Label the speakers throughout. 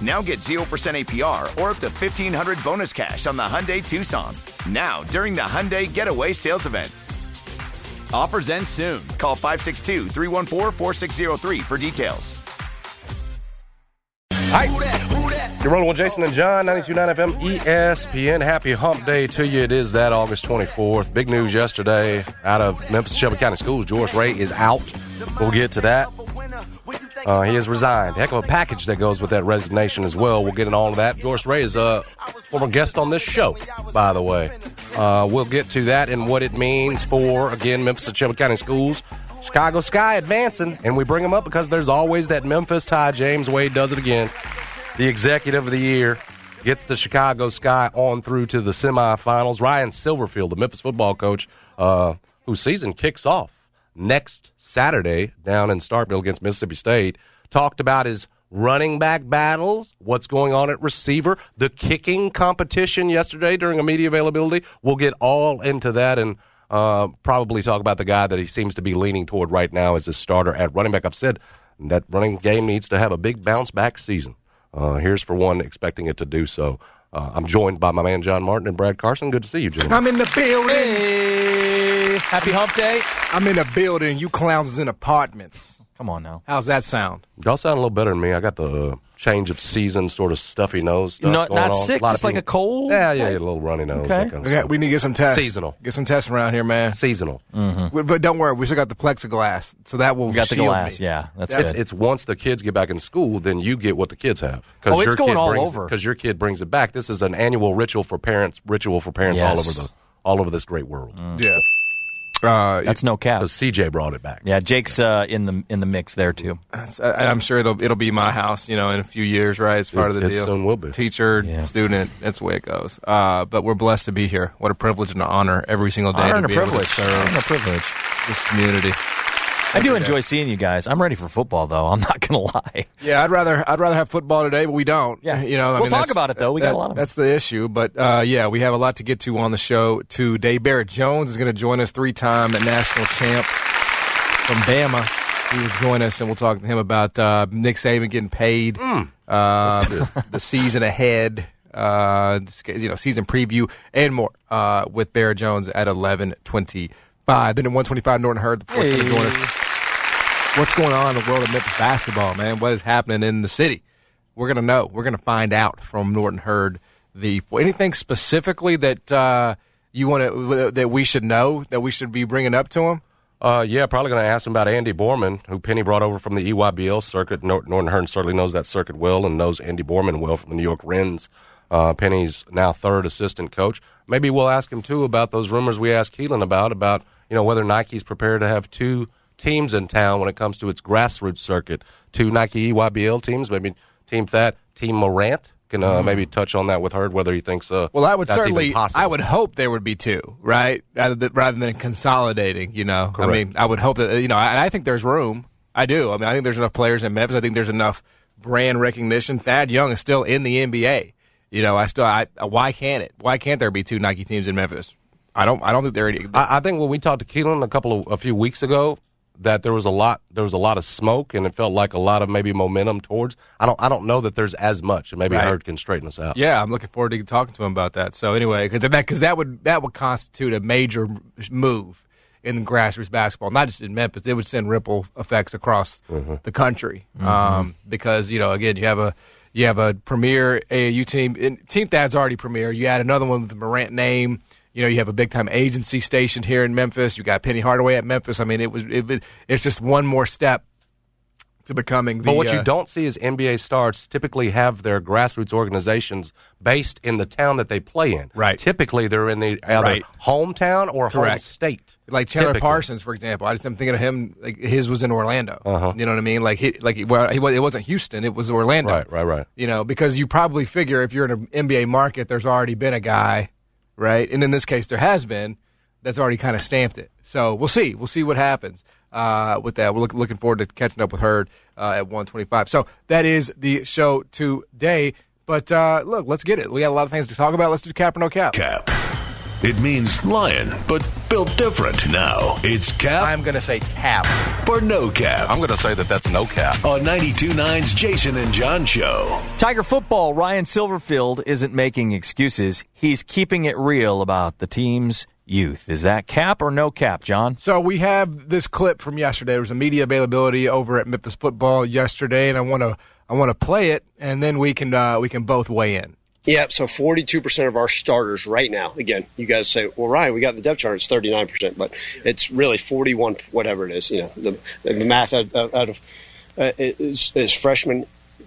Speaker 1: Now get 0% APR or up to 1500 bonus cash on the Hyundai Tucson. Now, during the Hyundai Getaway Sales Event. Offers end soon. Call 562 314 4603 for details.
Speaker 2: Hi. You're rolling with Jason and John, 92.9 FM ESPN. Happy hump day to you. It is that August 24th. Big news yesterday out of Memphis Shelby County Schools. Joris Ray is out. We'll get to that. Uh, he has resigned. Heck of a package that goes with that resignation as well. We'll get into all of that. Joris Ray is a former guest on this show, by the way. Uh, we'll get to that and what it means for, again, Memphis and Shelby County Schools. Chicago Sky advancing, and we bring them up because there's always that Memphis tie. James Wade does it again. The executive of the year gets the Chicago Sky on through to the semifinals. Ryan Silverfield, the Memphis football coach, uh, whose season kicks off next Saturday down in Starkville against Mississippi State, talked about his running back battles, what's going on at receiver, the kicking competition yesterday during a media availability. We'll get all into that and uh, probably talk about the guy that he seems to be leaning toward right now as a starter at running back. I've said that running game needs to have a big bounce back season. Uh, here's for one expecting it to do so. Uh, I'm joined by my man John Martin and Brad Carson. Good to see you, gentlemen.
Speaker 3: I'm in the building.
Speaker 4: Hey, happy hump day.
Speaker 3: I'm in the building. You clowns is in apartments.
Speaker 4: Come on now.
Speaker 3: How's that sound?
Speaker 2: Y'all sound a little better than me. I got the change of season, sort of stuffy nose. Stuff
Speaker 4: Not,
Speaker 2: going
Speaker 4: not
Speaker 2: on.
Speaker 4: sick,
Speaker 2: lot of
Speaker 4: just like a cold.
Speaker 2: Yeah, yeah,
Speaker 4: type?
Speaker 2: a little runny nose.
Speaker 4: Okay.
Speaker 2: kind of
Speaker 3: We, we need to get some tests.
Speaker 2: Seasonal.
Speaker 3: Get some tests around here, man.
Speaker 2: Seasonal. Mm-hmm.
Speaker 3: We- But don't worry, we still got the plexiglass, so that will
Speaker 4: We got the glass.
Speaker 3: me.
Speaker 4: Yeah, that's
Speaker 3: It's-
Speaker 4: good.
Speaker 2: It's once the kids get back in school, then you get what the kids have.
Speaker 4: Oh, it's going
Speaker 2: kid
Speaker 4: all
Speaker 2: brings,
Speaker 4: over.
Speaker 2: Because your kid brings it back. This is an annual ritual for parents. Ritual for parents all over the all over this great world.
Speaker 3: Yeah. Uh,
Speaker 4: That's no cap.
Speaker 2: Because CJ brought it back.
Speaker 4: Yeah, Jake's uh, in the in the mix there too.
Speaker 3: and I'm sure it'll it'll be my house, you know, in a few years, right? It's part
Speaker 2: It-
Speaker 3: of the
Speaker 2: it
Speaker 3: deal.
Speaker 2: soon will be.
Speaker 3: Teacher,
Speaker 4: Yeah.
Speaker 3: student, that's the way it goes. Uh, but we're blessed to be here. What a privilege and an honor every single day
Speaker 4: Honor
Speaker 3: to
Speaker 4: and a
Speaker 3: be able to
Speaker 4: privilege.
Speaker 3: serve
Speaker 4: Honor and a privilege.
Speaker 3: this community.
Speaker 4: I do enjoy seeing you guys. I'm ready for football, though. I'm not gonna lie.
Speaker 3: Yeah, I'd rather I'd rather have football today, but we don't.
Speaker 4: Yeah.
Speaker 3: you know, I
Speaker 4: We'll
Speaker 3: mean,
Speaker 4: talk about it, though. We got a lot of it.
Speaker 3: That's the issue, but uh, yeah, we have a lot to get to on the show today. Barrett Jones is going to join us, three-time national champ from Bama. He will join us, and we'll talk to him about uh, Nick Saban getting paid,
Speaker 4: Hmm.
Speaker 3: uh, the season ahead, uh, you know, season preview, and more uh, with Barrett Jones at eleven twenty-five. Then at one twenty-five, Norton Hurd, the fourth, going to join us what's going on in the world of Memphis basketball, man? What is happening in the city? We're gonna know. We're gonna find out from Norton Hurd. The anything specifically that uh, you want to that we should know that we should be bringing up to him.
Speaker 2: Uh, yeah, probably going to ask him about Andy Borman, who Penny brought over from the EYBL circuit. Norton Hurd certainly knows that circuit well and knows Andy Borman well from the New York Rens. Uh, Penny's now third assistant coach. Maybe we'll ask him too about those rumors we asked Keelan about about you know whether Nike's prepared to have two teams in town when it comes to its grassroots circuit. Two Nike EYBL teams, maybe Team Thad, Team Morant. Can uh, maybe touch on that with Hurd whether he thinks uh,
Speaker 3: Well, I would certainly. I would hope there would be two, right? Rather than, rather than consolidating. You know,
Speaker 2: Correct.
Speaker 3: I mean, I would hope that you know, and I think there's room. I do. I mean, I think there's enough players in Memphis. I think there's enough brand recognition. Thad Young is still in the NBA. You know, I still. I, why can't it? Why can't there be two Nike teams in Memphis? I don't. I don't think there. Any,
Speaker 2: I, I think when we talked to Keelan a couple of a few weeks ago, that there was a lot there was a lot of smoke and it felt like a lot of maybe momentum towards. I don't I don't know that there's as much, and maybe
Speaker 3: Right.
Speaker 2: Hurd can straighten us out.
Speaker 3: Yeah, I'm looking forward to talking to him about that. So anyway, because that because that would that would constitute a major move in grassroots basketball, not just in Memphis. It would send ripple effects across the country. Um, because you know, again, you have a you have a premier AAU team. And team Thad's already premier. You add another one with the Morant name. You know, you have a big time agency stationed here in Memphis. You got Penny Hardaway at Memphis. I mean, it was it, it's just one more step to becoming. The,
Speaker 2: But what you
Speaker 3: uh,
Speaker 2: don't see is NBA stars typically have their grassroots organizations based in the town that they play in.
Speaker 3: Right.
Speaker 2: Typically, they're in the either
Speaker 3: Right.
Speaker 2: hometown or home
Speaker 3: Correct.
Speaker 2: state.
Speaker 3: like Chandler
Speaker 2: Typically.
Speaker 3: Parsons, for example. I just am thinking of him. Like his was in Orlando.
Speaker 2: Uh-huh.
Speaker 3: You know what I mean? Like he, like he, well, he, it wasn't Houston. It was Orlando.
Speaker 2: Right, right, right.
Speaker 3: You know, because you probably figure if you're in an NBA market, there's already been a guy, right? And in this case, there has been that's already kind of stamped it. So we'll see. We'll see what happens uh, with that. We're look, looking forward to catching up with Hurd uh, at 125. So that is the show today. But uh, look, let's get it. We got a lot of things to talk about. Let's do cap or no cap.
Speaker 5: Cap. It means lion, but built different. Now it's cap
Speaker 3: I'm going to say cap.
Speaker 5: or no cap
Speaker 2: I'm going to say that that's no cap.
Speaker 5: on 92.9's Jason and John show.
Speaker 4: Tiger football, Ryan Silverfield isn't making excuses. He's keeping it real about the team's youth. Is that cap or no cap, John?
Speaker 3: So we have this clip from yesterday. There was a media availability over at Memphis Football yesterday, and I want to I want to play it, and then we can uh, we can both weigh in.
Speaker 6: Yeah, so 42% of our starters right now, again, you guys say, well, Ryan, we got the depth chart, it's 39%, but it's really 41, whatever it is. You know, the, the math out, out of uh, is, is freshmen,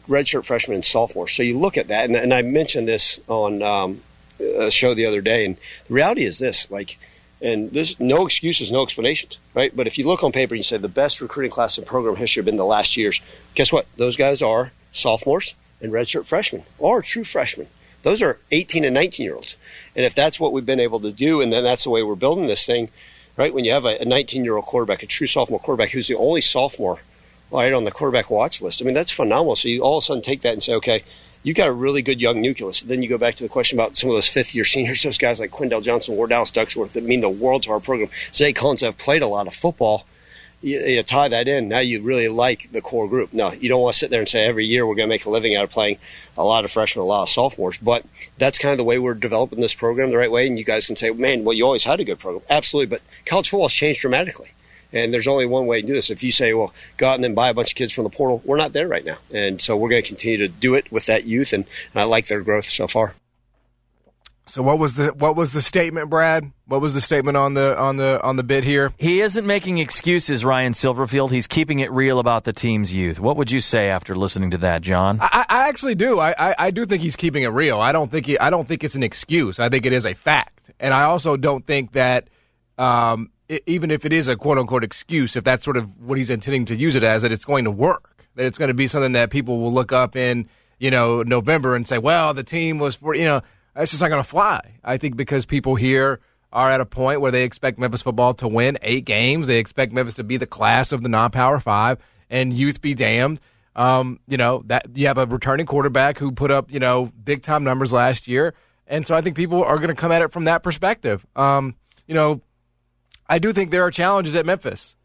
Speaker 6: redshirt freshman, and sophomore. So you look at that, and, and I mentioned this on um, a show the other day, and the reality is this like, and there's no excuses, no explanations, right? But if you look on paper and you say the best recruiting class in program history have been the last years, guess what? Those guys are sophomores and redshirt freshmen, or true freshmen. Those are 18 and 19 year olds. And if that's what we've been able to do, and then that's the way we're building this thing, right? When you have a 19 year old quarterback, a true sophomore quarterback who's the only sophomore right on the quarterback watch list, I mean, that's phenomenal. So you all of a sudden take that and say, okay, you got a really good young nucleus. Then you go back to the question about some of those fifth year seniors, those guys like Quindell Johnson, Wardalis Ducksworth that mean the world to our program. Zay Collins have played a lot of football. You, you tie that in. Now you really like the core group. No, you don't want to sit there and say every year we're going to make a living out of playing a lot of freshmen, a lot of sophomores. But that's kind of the way we're developing this program the right way. And you guys can say, man, well, you always had a good program. Absolutely. But college football has changed dramatically. And there's only one way to do this. If you say, well, go out and then buy a bunch of kids from the portal, we're not there right now. And so we're going to continue to do it with that youth. And, and I like their growth so far.
Speaker 3: So what was the what was the statement, Brad? What was the statement on the on the on the bid here?
Speaker 4: He isn't making excuses, Ryan Silverfield. He's keeping it real about the team's youth. What would you say after listening to that, John?
Speaker 3: I, I actually do. I, I, I do think he's keeping it real. I don't think he, I don't think it's an excuse. I think it is a fact, and I also don't think that um, i even if it is a quote unquote excuse, if that's sort of what he's intending to use it as, that it's going to work. That it's going to be something that people will look up in you know November and say, well, the team was for you know that's just not going to fly. I think because people here are at a point where they expect Memphis football to win eight games. They expect Memphis to be the class of the non-power five, and youth be damned. Um, you know that you have a returning quarterback who put up you know big time numbers last year, and so I think people are going to come at it from that perspective. Um, you know, I do think there are challenges at Memphis,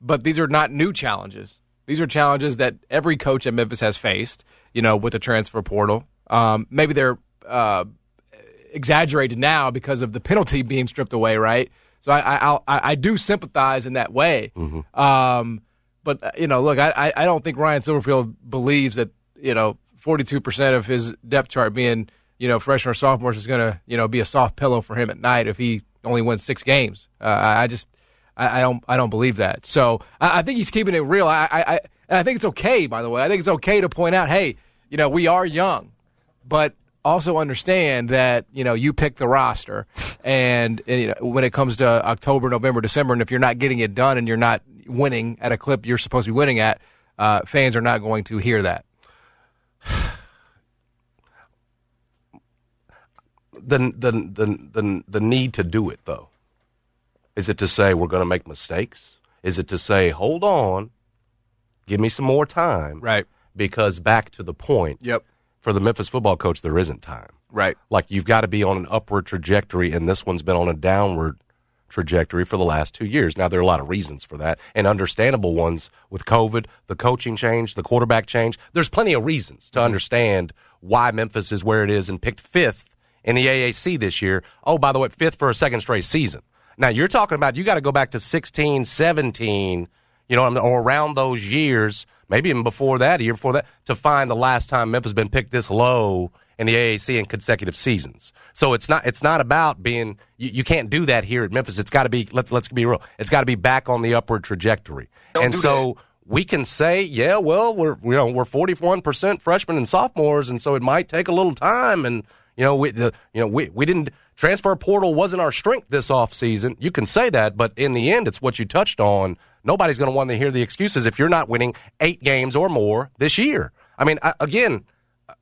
Speaker 3: but these are not new challenges. These are challenges that every coach at Memphis has faced. You know, with the transfer portal. Um, maybe they're uh, exaggerated now because of the penalty being stripped away, right? So I I, I'll- I, I do sympathize in that way. Um, but uh, you know, look, I, I don't think Ryan Silverfield believes that you know forty two percent of his depth chart being you know freshmen or sophomores is going to you know be a soft pillow for him at night if he only wins six games. Uh, I just I, I don't I don't believe that. So I, I think he's keeping it real. I, I I and I think it's okay. By the way, I think it's okay to point out, hey, you know, we are young, but also understand that you know you pick the roster, and, and you know, when it comes to October, November, December, and if you're not getting it done and you're not winning at a clip you're supposed to be winning at, uh, fans are not going to hear that.
Speaker 2: The the the the, the need to do it though is it to say we're going to make mistakes is it to say hold on give me some more time
Speaker 3: Right.
Speaker 2: because back to the point
Speaker 3: Yep.
Speaker 2: for the memphis football coach there isn't time
Speaker 3: Right.
Speaker 2: like you've got to be on an upward trajectory and this one's been on a downward trajectory for the last two years. Now, there are a lot of reasons for that and understandable ones with COVID, the coaching change, the quarterback change. There's plenty of reasons to understand why Memphis is where it is and picked fifth in the AAC this year. Oh, by the way, fifth for a second straight season. Now, you're talking about you got to go back to 16, 17, you know, or around those years, maybe even before that, a year before that, to find the last time Memphis been picked this low in the AAC in consecutive seasons. So it's not it's not about being you, you can't do that here at Memphis. It's got to be let's let's be real. It's got to be back on the upward trajectory.
Speaker 3: Don't
Speaker 2: and so we can say, yeah, well, we're you know we're forty one percent freshmen and sophomores, and so it might take a little time. And you know we the, you know we we didn't transfer portal wasn't our strength this off season. You can say that, but in the end, it's what you touched on. Nobody's going to want to hear the excuses if you're not winning eight games or more this year. I mean, I, again,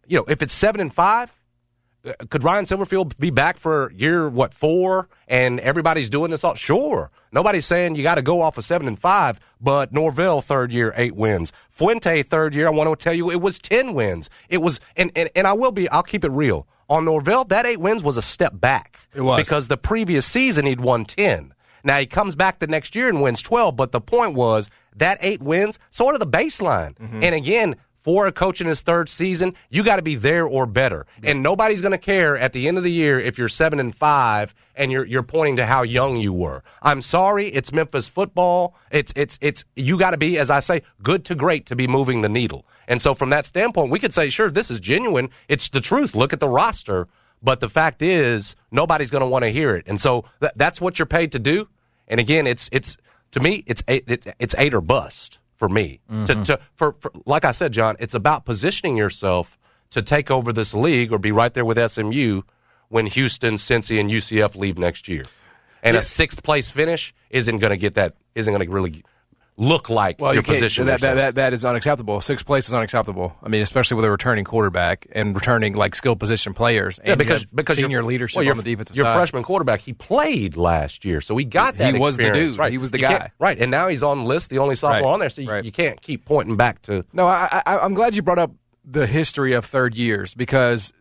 Speaker 2: you know, if it's seven and five, uh, could Ryan Silverfield be back for year what four? And everybody's doing this all. Sure, nobody's saying you got to go off of seven and five. But Norvell third year eight wins. Fuente third year. I want to tell you it was ten wins. It was and and, and I will be. I'll keep it real on Norvell. That eight wins was a step back.
Speaker 3: It was.
Speaker 2: because the previous season he'd won ten. Now he comes back the next year and wins twelve. But the point was that eight wins sort of the baseline. Mm-hmm. And again, for a coach in his third season, you got to be there or better. And nobody's going to care at the end of the year if you're seven and five and you're you're pointing to how young you were. I'm sorry, it's Memphis football. It's it's it's you got to be, as I say, good to great to be moving the needle. And so from that standpoint, we could say, sure, this is genuine. It's the truth. Look at the roster. But the fact is, nobody's going to want to hear it. And so th- that's what you're paid to do. And again, it's it's to me, it's eight, it's eight or bust for me. To, mm-hmm. to for, for like I said, John, it's about positioning yourself to take over this league or be right there with SMU when Houston, Cincy, and UCF leave next year. And a sixth place finish isn't going to get that. Isn't going to really look like
Speaker 3: Well,
Speaker 2: your
Speaker 3: you
Speaker 2: position.
Speaker 3: that, that, that, that is unacceptable. Sixth place is unacceptable. I mean, especially with a returning quarterback and returning like skill position players. And
Speaker 2: Yeah, because because
Speaker 3: senior
Speaker 2: your-
Speaker 3: leadership
Speaker 2: well, your,
Speaker 3: on the defensive
Speaker 2: your
Speaker 3: side.
Speaker 2: freshman quarterback, he played last year, so he got that.
Speaker 3: He was the dude.
Speaker 2: Right.
Speaker 3: He was the
Speaker 2: You
Speaker 3: guy.
Speaker 2: right? And now he's on list, the only sophomore
Speaker 3: Right.
Speaker 2: on there. So you,
Speaker 3: Right.
Speaker 2: you can't keep pointing back to.
Speaker 3: No, I, I, I'm glad you brought up the history of third years because,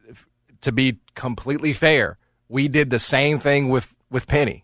Speaker 3: to be completely fair, we did the same thing with with Penny.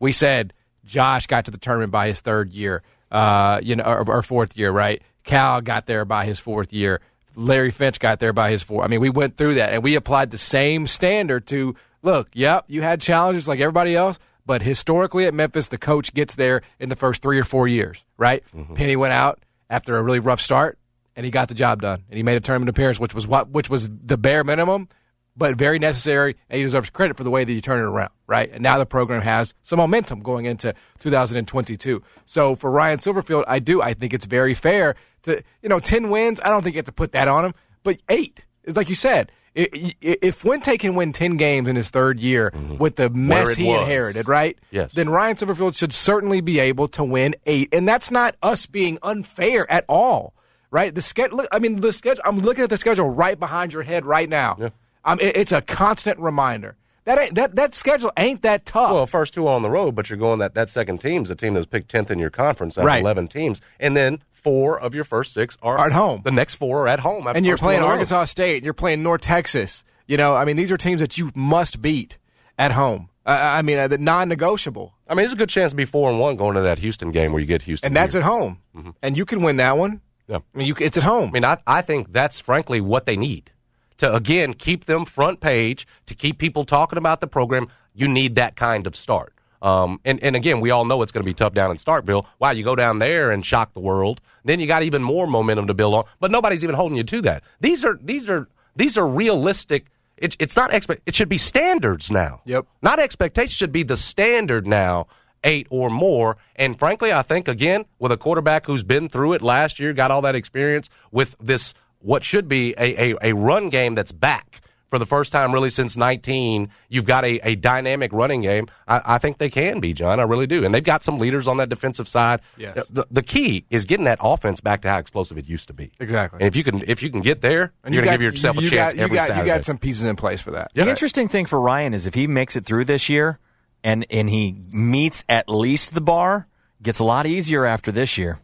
Speaker 3: We said Josh got to the tournament by his third year, uh, you know, our, or fourth year, right? Cal got there by his fourth year. Larry Finch got there by his fourth. I mean, we went through that and we applied the same standard to look. Yep, you had challenges like everybody else, but historically at Memphis, the coach gets there in the first three or four years, right? Penny went out after a really rough start and he got the job done and he made a tournament appearance, which was what which was the bare minimum, but very necessary. And he deserves credit for the way that you turn it around, right? And now the program has some momentum going into 2022. So for Ryan Silverfield, I do I think it's very fair to you know ten wins. I don't think you have to put that on him, but eight is like you said. If Fuente can win ten games in his third year mm-hmm. with the mess he
Speaker 2: was.
Speaker 3: inherited, right?
Speaker 2: Yes.
Speaker 3: Then Ryan Silverfield should certainly be able to win eight, and that's not us being unfair at all, right? The schedule. I mean, the schedule. I'm looking at the schedule right behind your head right now.
Speaker 2: Yeah.
Speaker 3: Um, it- it's a constant reminder that ain't, that that schedule ain't that tough.
Speaker 2: Well, first two on the road, but you're going that that second team's a team that's picked tenth in your conference out
Speaker 3: Right.
Speaker 2: of eleven teams, and then four of your first six are
Speaker 3: Are at home.
Speaker 2: The next four are at home,
Speaker 3: and you're playing. Arkansas State, you're playing North Texas. You know, I mean, these are teams that you must beat at home. Uh, I mean, uh, non-negotiable,
Speaker 2: I mean, there's a good chance to be four and one going to that Houston game where you get Houston,
Speaker 3: and that's
Speaker 2: here.
Speaker 3: at home, and you can win that one.
Speaker 2: Yeah.
Speaker 3: I mean, you, it's at home.
Speaker 2: I mean, I, I think that's frankly what they need to again keep them front page to keep people talking about the program. You need that kind of start. Um, and, and again, we all know it's going to be tough down in Starkville. Wow, you go down there and shock the world, then you got even more momentum to build on. But nobody's even holding you to that. These are these are these are realistic. It, it's not expect. It should be standards now.
Speaker 3: Yep.
Speaker 2: Not expectations should be the standard now, eight or more. And frankly, I think again with a quarterback who's been through it last year, got all that experience with this what should be a, a, a run game that's back for the first time really since 19. You've got a, a dynamic running game. I, I think they can be, John. I really do. And they've got some leaders on that defensive side.
Speaker 3: Yes.
Speaker 2: The, the key is getting that offense back to how explosive it used to be.
Speaker 3: Exactly.
Speaker 2: And if you can if you can get there,
Speaker 3: And
Speaker 2: you're
Speaker 3: you
Speaker 2: going to give yourself
Speaker 3: you
Speaker 2: a chance
Speaker 3: got, you
Speaker 2: every
Speaker 3: got,
Speaker 2: Saturday.
Speaker 3: You got some pieces in place for that.
Speaker 4: The interesting thing for Ryan is if he makes it through this year and and he meets at least the bar, gets a lot easier after this year.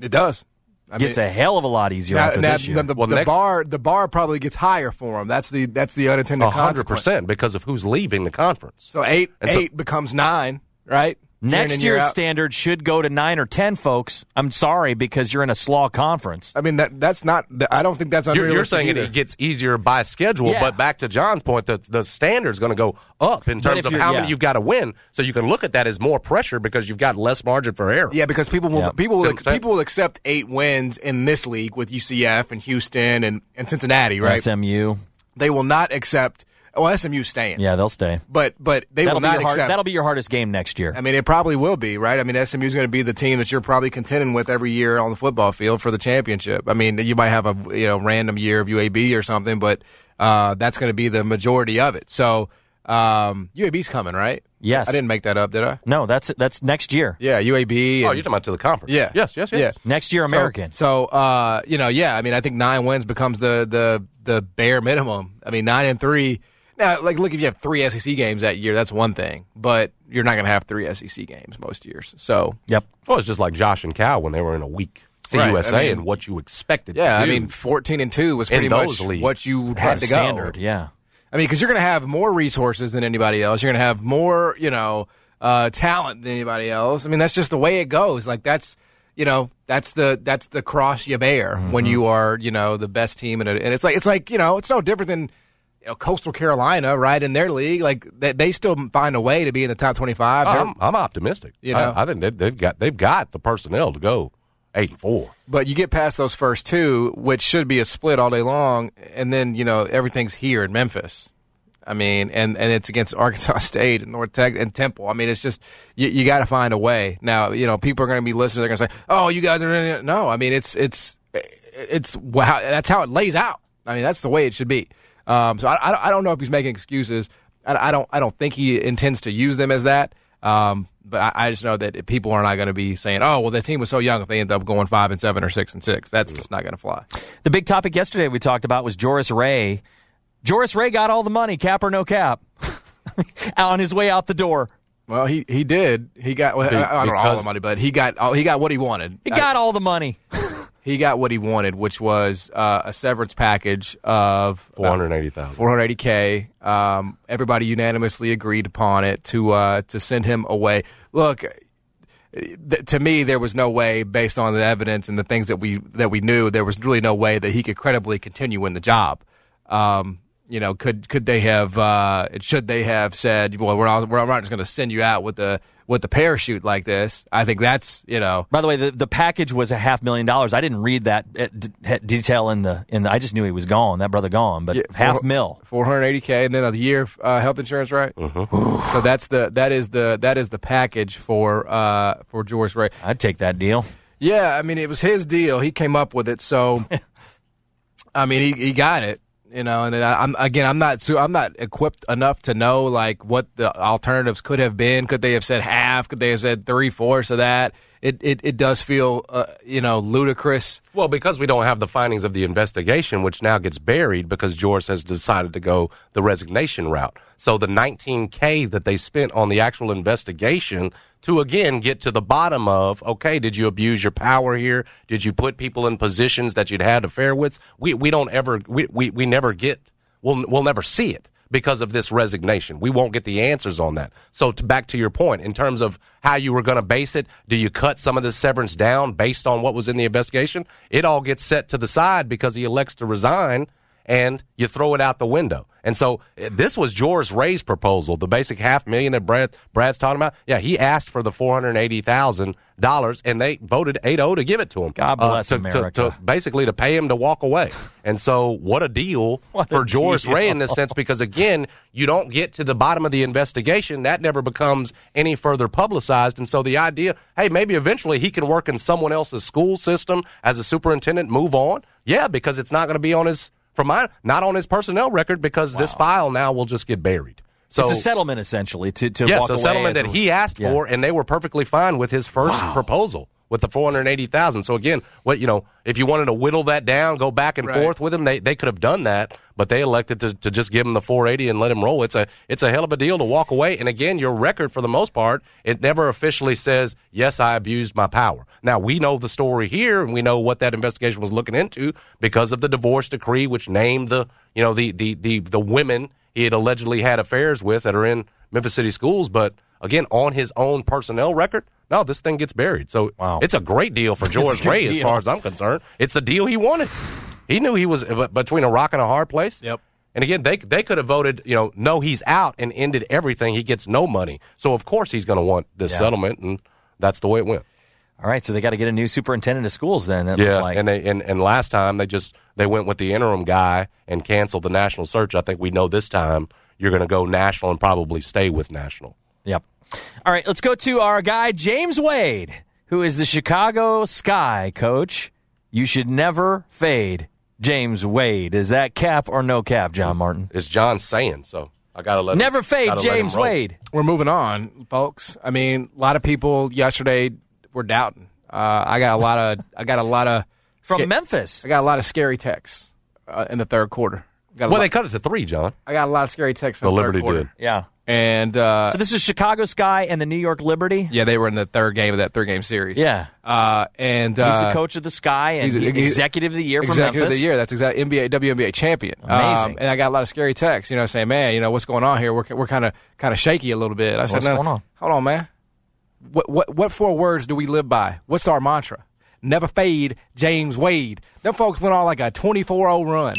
Speaker 3: It does. I
Speaker 4: Gets
Speaker 3: mean,
Speaker 4: a hell of a lot easier
Speaker 3: now,
Speaker 4: after
Speaker 3: now
Speaker 4: this year.
Speaker 3: the, the,
Speaker 2: Well,
Speaker 3: the
Speaker 2: next-
Speaker 3: bar the bar probably gets higher for him. That's the that's the unintended
Speaker 2: A hundred
Speaker 3: consequence.
Speaker 2: percent because of who's leaving the conference.
Speaker 3: So eight
Speaker 2: And so-
Speaker 3: eight becomes nine. right? Year in
Speaker 4: Next
Speaker 3: and year
Speaker 4: year's
Speaker 3: out.
Speaker 4: standard should go to nine or ten, folks. I'm sorry because you're in a slaw conference.
Speaker 3: I mean, that that's not. I don't think that's
Speaker 2: You're,
Speaker 3: unrealistic.
Speaker 2: you're saying it,
Speaker 3: either.
Speaker 2: it gets easier by schedule,
Speaker 4: Yeah.
Speaker 2: but back to John's point, the, the standard's going to go up in terms of how
Speaker 4: yeah.
Speaker 2: many you've got to win. So you can look at that as more pressure because you've got less margin for error.
Speaker 3: Yeah, because people will
Speaker 4: Yeah.
Speaker 3: people will
Speaker 2: what I'm saying?
Speaker 3: people will accept eight wins in this league with UCF and Houston and, and Cincinnati, right?
Speaker 4: SMU.
Speaker 3: They will not accept. Well, SMU staying.
Speaker 4: Yeah, they'll stay.
Speaker 3: but but they
Speaker 4: that'll
Speaker 3: will not
Speaker 4: your hard,
Speaker 3: accept.
Speaker 4: that'll be your hardest game next year.
Speaker 3: I mean, it probably will be, right? I mean, SMU is going to be the team that you're probably contending with every year on the football field for the championship. I mean, you might have a you know random year of UAB or something, but uh, that's going to be the majority of it. So um, UAB's coming, right?
Speaker 4: Yes.
Speaker 3: I didn't make that up, did I?
Speaker 4: no, that's that's next year.
Speaker 3: Yeah, UAB.
Speaker 2: Oh, you're talking about to the conference.
Speaker 3: Yeah.
Speaker 2: Yes, yes, yes.
Speaker 3: Yeah.
Speaker 4: Next year, American.
Speaker 3: So, so uh, you know, yeah, I mean, I think nine wins becomes the the the bare minimum. I mean, nine and three. Now, like, look, if you have three SEC games that year, that's one thing, but you're not going to have three SEC games most years. So,
Speaker 4: Yep.
Speaker 2: Well, it's just like Josh and Cal when they were in a weak
Speaker 3: Right,
Speaker 2: CUSA
Speaker 3: I mean-
Speaker 2: and what you expected.
Speaker 3: yeah, I mean, fourteen and two was pretty much what you had to
Speaker 4: standard.
Speaker 3: go.
Speaker 4: Yeah.
Speaker 3: I mean, because you're going to have more resources than anybody else. You're going to have more, you know, uh, talent than anybody else. I mean, that's just the way it goes. Like that's, you know, that's the that's the cross you bear when you are, you know, the best team. In a, and it's like it's like you know, it's no different than you know, Coastal Carolina, right? In their league, like they, they still find a way to be in the top twenty-five.
Speaker 2: I'm, I'm optimistic.
Speaker 3: You know?
Speaker 2: I, I think they've, they've got they've got the personnel to go eight and four.
Speaker 3: But you get past those first two, which should be a split all day long, and then you know everything's here in Memphis. I mean, and, and it's against Arkansas State and North Tech and Temple. I mean, it's just you, you got to find a way. Now, you know, people are going to be listening. They're going to say, "Oh, you guys are in no." I mean, it's it's it's wow. That's how it lays out. I mean, that's the way it should be. Um, so I, I, I don't know if he's making excuses. I, I don't I don't think he intends to use them as that. Um, but I, I just know that people are not going to be saying, "Oh, well, the team was so young if they end up going five and seven or six and six. That's just not going to fly.
Speaker 4: The big topic yesterday we talked about was Joris Ray. Joris Ray got all the money, cap or no cap, on his way out the door.
Speaker 3: Well, he he did. He got. Well,
Speaker 2: Be-
Speaker 3: I, I don't know all the money, but he got oh, he got what he wanted.
Speaker 4: He got all the money.
Speaker 3: he got what he wanted, which was uh, a severance package of
Speaker 2: Four hundred eighty thousand.
Speaker 3: 480k. Um, everybody unanimously agreed upon it to uh, to send him away. Look, th- to me, there was no way, based on the evidence and the things that we that we knew, there was really no way that he could credibly continue in the job. Um, you know, could could they have? Uh, should they have said, "Well, we're not, we're not just going to send you out with the with the parachute like this"? I think that's you know.
Speaker 4: By the way, the, the package was a half million dollars. I didn't read that uh, d- detail in the in the. I just knew he was gone. That brother gone, but
Speaker 3: Yeah,
Speaker 4: half
Speaker 3: four-
Speaker 4: mil.
Speaker 3: 480k, and then a year of uh, health insurance, right? So that's the that is the that is the package for uh, for Joris Ray.
Speaker 4: I'd take that deal.
Speaker 3: Yeah, I mean it was his deal. He came up with it, so I mean he he got it, you know. And I, I'm again, I'm not I'm not equipped enough to know like what the alternatives could have been. Could they have said half? Could they have said three fourths of that? It it it does feel uh, you know ludicrous.
Speaker 2: Well, because we don't have the findings of the investigation, which now gets buried because Joris has decided to go the resignation route. So the 19K that they spent on the actual investigation to again get to the bottom of, okay, did you abuse your power here? Did you put people in positions that you'd had affair with? We, we don't ever, we, we, we never get, we'll, we'll never see it because of this resignation. We won't get the answers on that. So to, back to your point, in terms of how you were going to base it, do you cut some of the severance down based on what was in the investigation? It all gets set to the side because he elects to resign and you throw it out the window. And so eh, this was Joris Ray's proposal, the basic half million that Brad Brad's talking about. Yeah, he asked for the four hundred eighty thousand dollars, and they voted 8-0 to give it to him.
Speaker 4: God bless
Speaker 2: to, to-
Speaker 4: America.
Speaker 2: to basically to pay him to walk away. And so, what a deal
Speaker 4: What a
Speaker 2: for Joris Ray in this sense, because again, you don't get to the bottom of the investigation. That never becomes any further publicized. And so, the idea, hey, maybe eventually he can work in someone else's school system as a superintendent, move on. Yeah, because it's not going to be on his, from my, not on his personnel record, because this file now will just get buried. So
Speaker 4: it's a settlement essentially to to
Speaker 2: yes, a settlement that
Speaker 4: a-
Speaker 2: he asked
Speaker 4: Yeah.
Speaker 2: for, and they were perfectly fine with his first proposal with the four hundred eighty thousand. So again, what you know, if you wanted to whittle that down, go back and
Speaker 3: Right.
Speaker 2: forth with him, they they could have done that, but they elected to, to just give him the four eighty and let him roll. It's a it's a hell of a deal to walk away. And again, your record for the most part, it never officially says yes, I abused my power. Now we know the story here, and we know what that investigation was looking into because of the divorce decree, which named the you know the the the the women he had allegedly had affairs with that are in Memphis City schools, but again on his own personnel record, no, this thing gets buried. So
Speaker 4: Wow.
Speaker 2: it's a great deal for
Speaker 4: Joris
Speaker 2: Ray as far as I'm concerned. It's the deal he wanted. He knew he was between a rock and a hard place.
Speaker 3: Yep.
Speaker 2: And again, they they could have voted, you know, no, he's out and ended everything. He gets no money. So of course he's going to want this
Speaker 4: Yeah.
Speaker 2: settlement, and that's the way it went.
Speaker 4: All right, so they got to get a new superintendent of schools then.
Speaker 2: Yeah,
Speaker 4: like.
Speaker 2: and they and, and last time they just they went with the interim guy and canceled the national search. I think we know this time you're going to go national and probably stay with national.
Speaker 4: Yep. All right, let's go to our guy, James Wade, who is the Chicago Sky coach. You should never fade James Wade. Is that cap or no cap, John Martin?
Speaker 2: It's John saying so. I gotta let
Speaker 4: Never
Speaker 2: him,
Speaker 4: fade
Speaker 2: gotta him
Speaker 4: James. Wade.
Speaker 3: We're moving on, folks. I mean, a lot of people yesterday were doubting. Uh, I got a lot of I got a lot of
Speaker 4: From
Speaker 3: sca-
Speaker 4: Memphis.
Speaker 3: I got a lot of scary texts uh, in the third quarter. Got
Speaker 2: Well,
Speaker 3: lot-
Speaker 2: they cut it to three, John.
Speaker 3: I got a lot of scary texts. In
Speaker 2: The
Speaker 3: the,
Speaker 2: Liberty
Speaker 3: third quarter.
Speaker 2: did.
Speaker 4: Yeah.
Speaker 3: And uh,
Speaker 4: So this is Chicago Sky and the New York Liberty.
Speaker 3: yeah, they were in the third game of that three game series.
Speaker 4: Yeah.
Speaker 3: uh, and
Speaker 4: He's
Speaker 3: uh,
Speaker 4: the coach of the Sky and
Speaker 3: he's he's-
Speaker 4: executive of the year from
Speaker 3: Executive of the year. That's exact NBA WNBA champion.
Speaker 4: Amazing.
Speaker 3: Um, and I got a lot of scary texts, you know, saying, "Man, you know what's going on here? We're we're kind of kind of shaky a little bit." I said,
Speaker 4: What's
Speaker 3: "No,
Speaker 4: going on?
Speaker 3: hold on, man. What what what four words do we live by? What's our mantra? Never fade, James Wade. Them folks went on like a 24-0 run."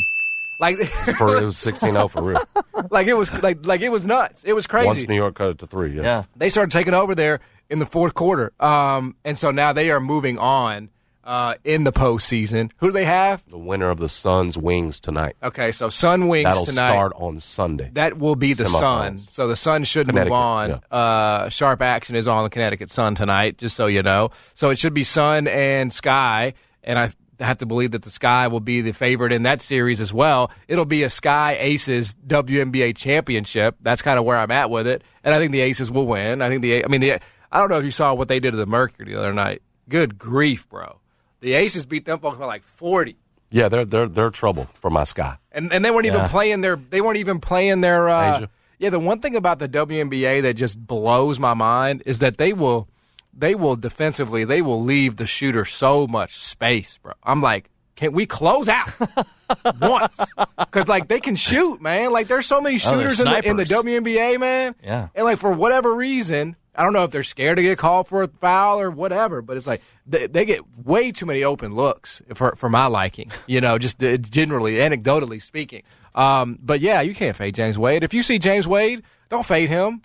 Speaker 3: Like,
Speaker 2: For it was 16-0 for real.
Speaker 3: like it was like like it was nuts. It was crazy.
Speaker 2: Once New York cut it to three, yeah.
Speaker 4: Yeah.
Speaker 3: they started taking over there in the fourth quarter. Um, and so now they are moving on uh, in the postseason. Who do they have?
Speaker 2: The winner of the Suns Wings tonight.
Speaker 3: Okay, so Sun Wings
Speaker 2: That'll
Speaker 3: tonight.
Speaker 2: start on Sunday.
Speaker 3: That will be the Sun. So the Sun should move
Speaker 2: Connecticut,
Speaker 3: on. Uh, sharp action is on the Connecticut Sun tonight, just so you know. So it should be Sun and Sky, and I have to believe that the Sky will be the favorite in that series as well. It'll be a Sky Aces WNBA championship. That's kind of where I'm at with it, and I think the Aces will win. I think the I mean the I don't know if you saw what they did to the Mercury the other night. Good grief, bro! The Aces beat them folks by like forty.
Speaker 2: Yeah, they're they're they're trouble for my sky.
Speaker 3: and and they weren't even playing their they weren't even playing their uh, yeah the one thing about the WNBA that just blows my mind is that they will they will defensively they will leave the shooter so much space bro I'm like can we close out once because like they can shoot man like there's so many
Speaker 4: Oh,
Speaker 3: shooters in the, in the. WNBA man
Speaker 4: Yeah.
Speaker 3: and like for whatever reason I don't know if they're scared to get called for a foul or whatever, but it's like they, they get way too many open looks for for my liking. You know, just uh, generally, anecdotally speaking. Um, but yeah, you can't fade James Wade. If you see James Wade, don't fade him.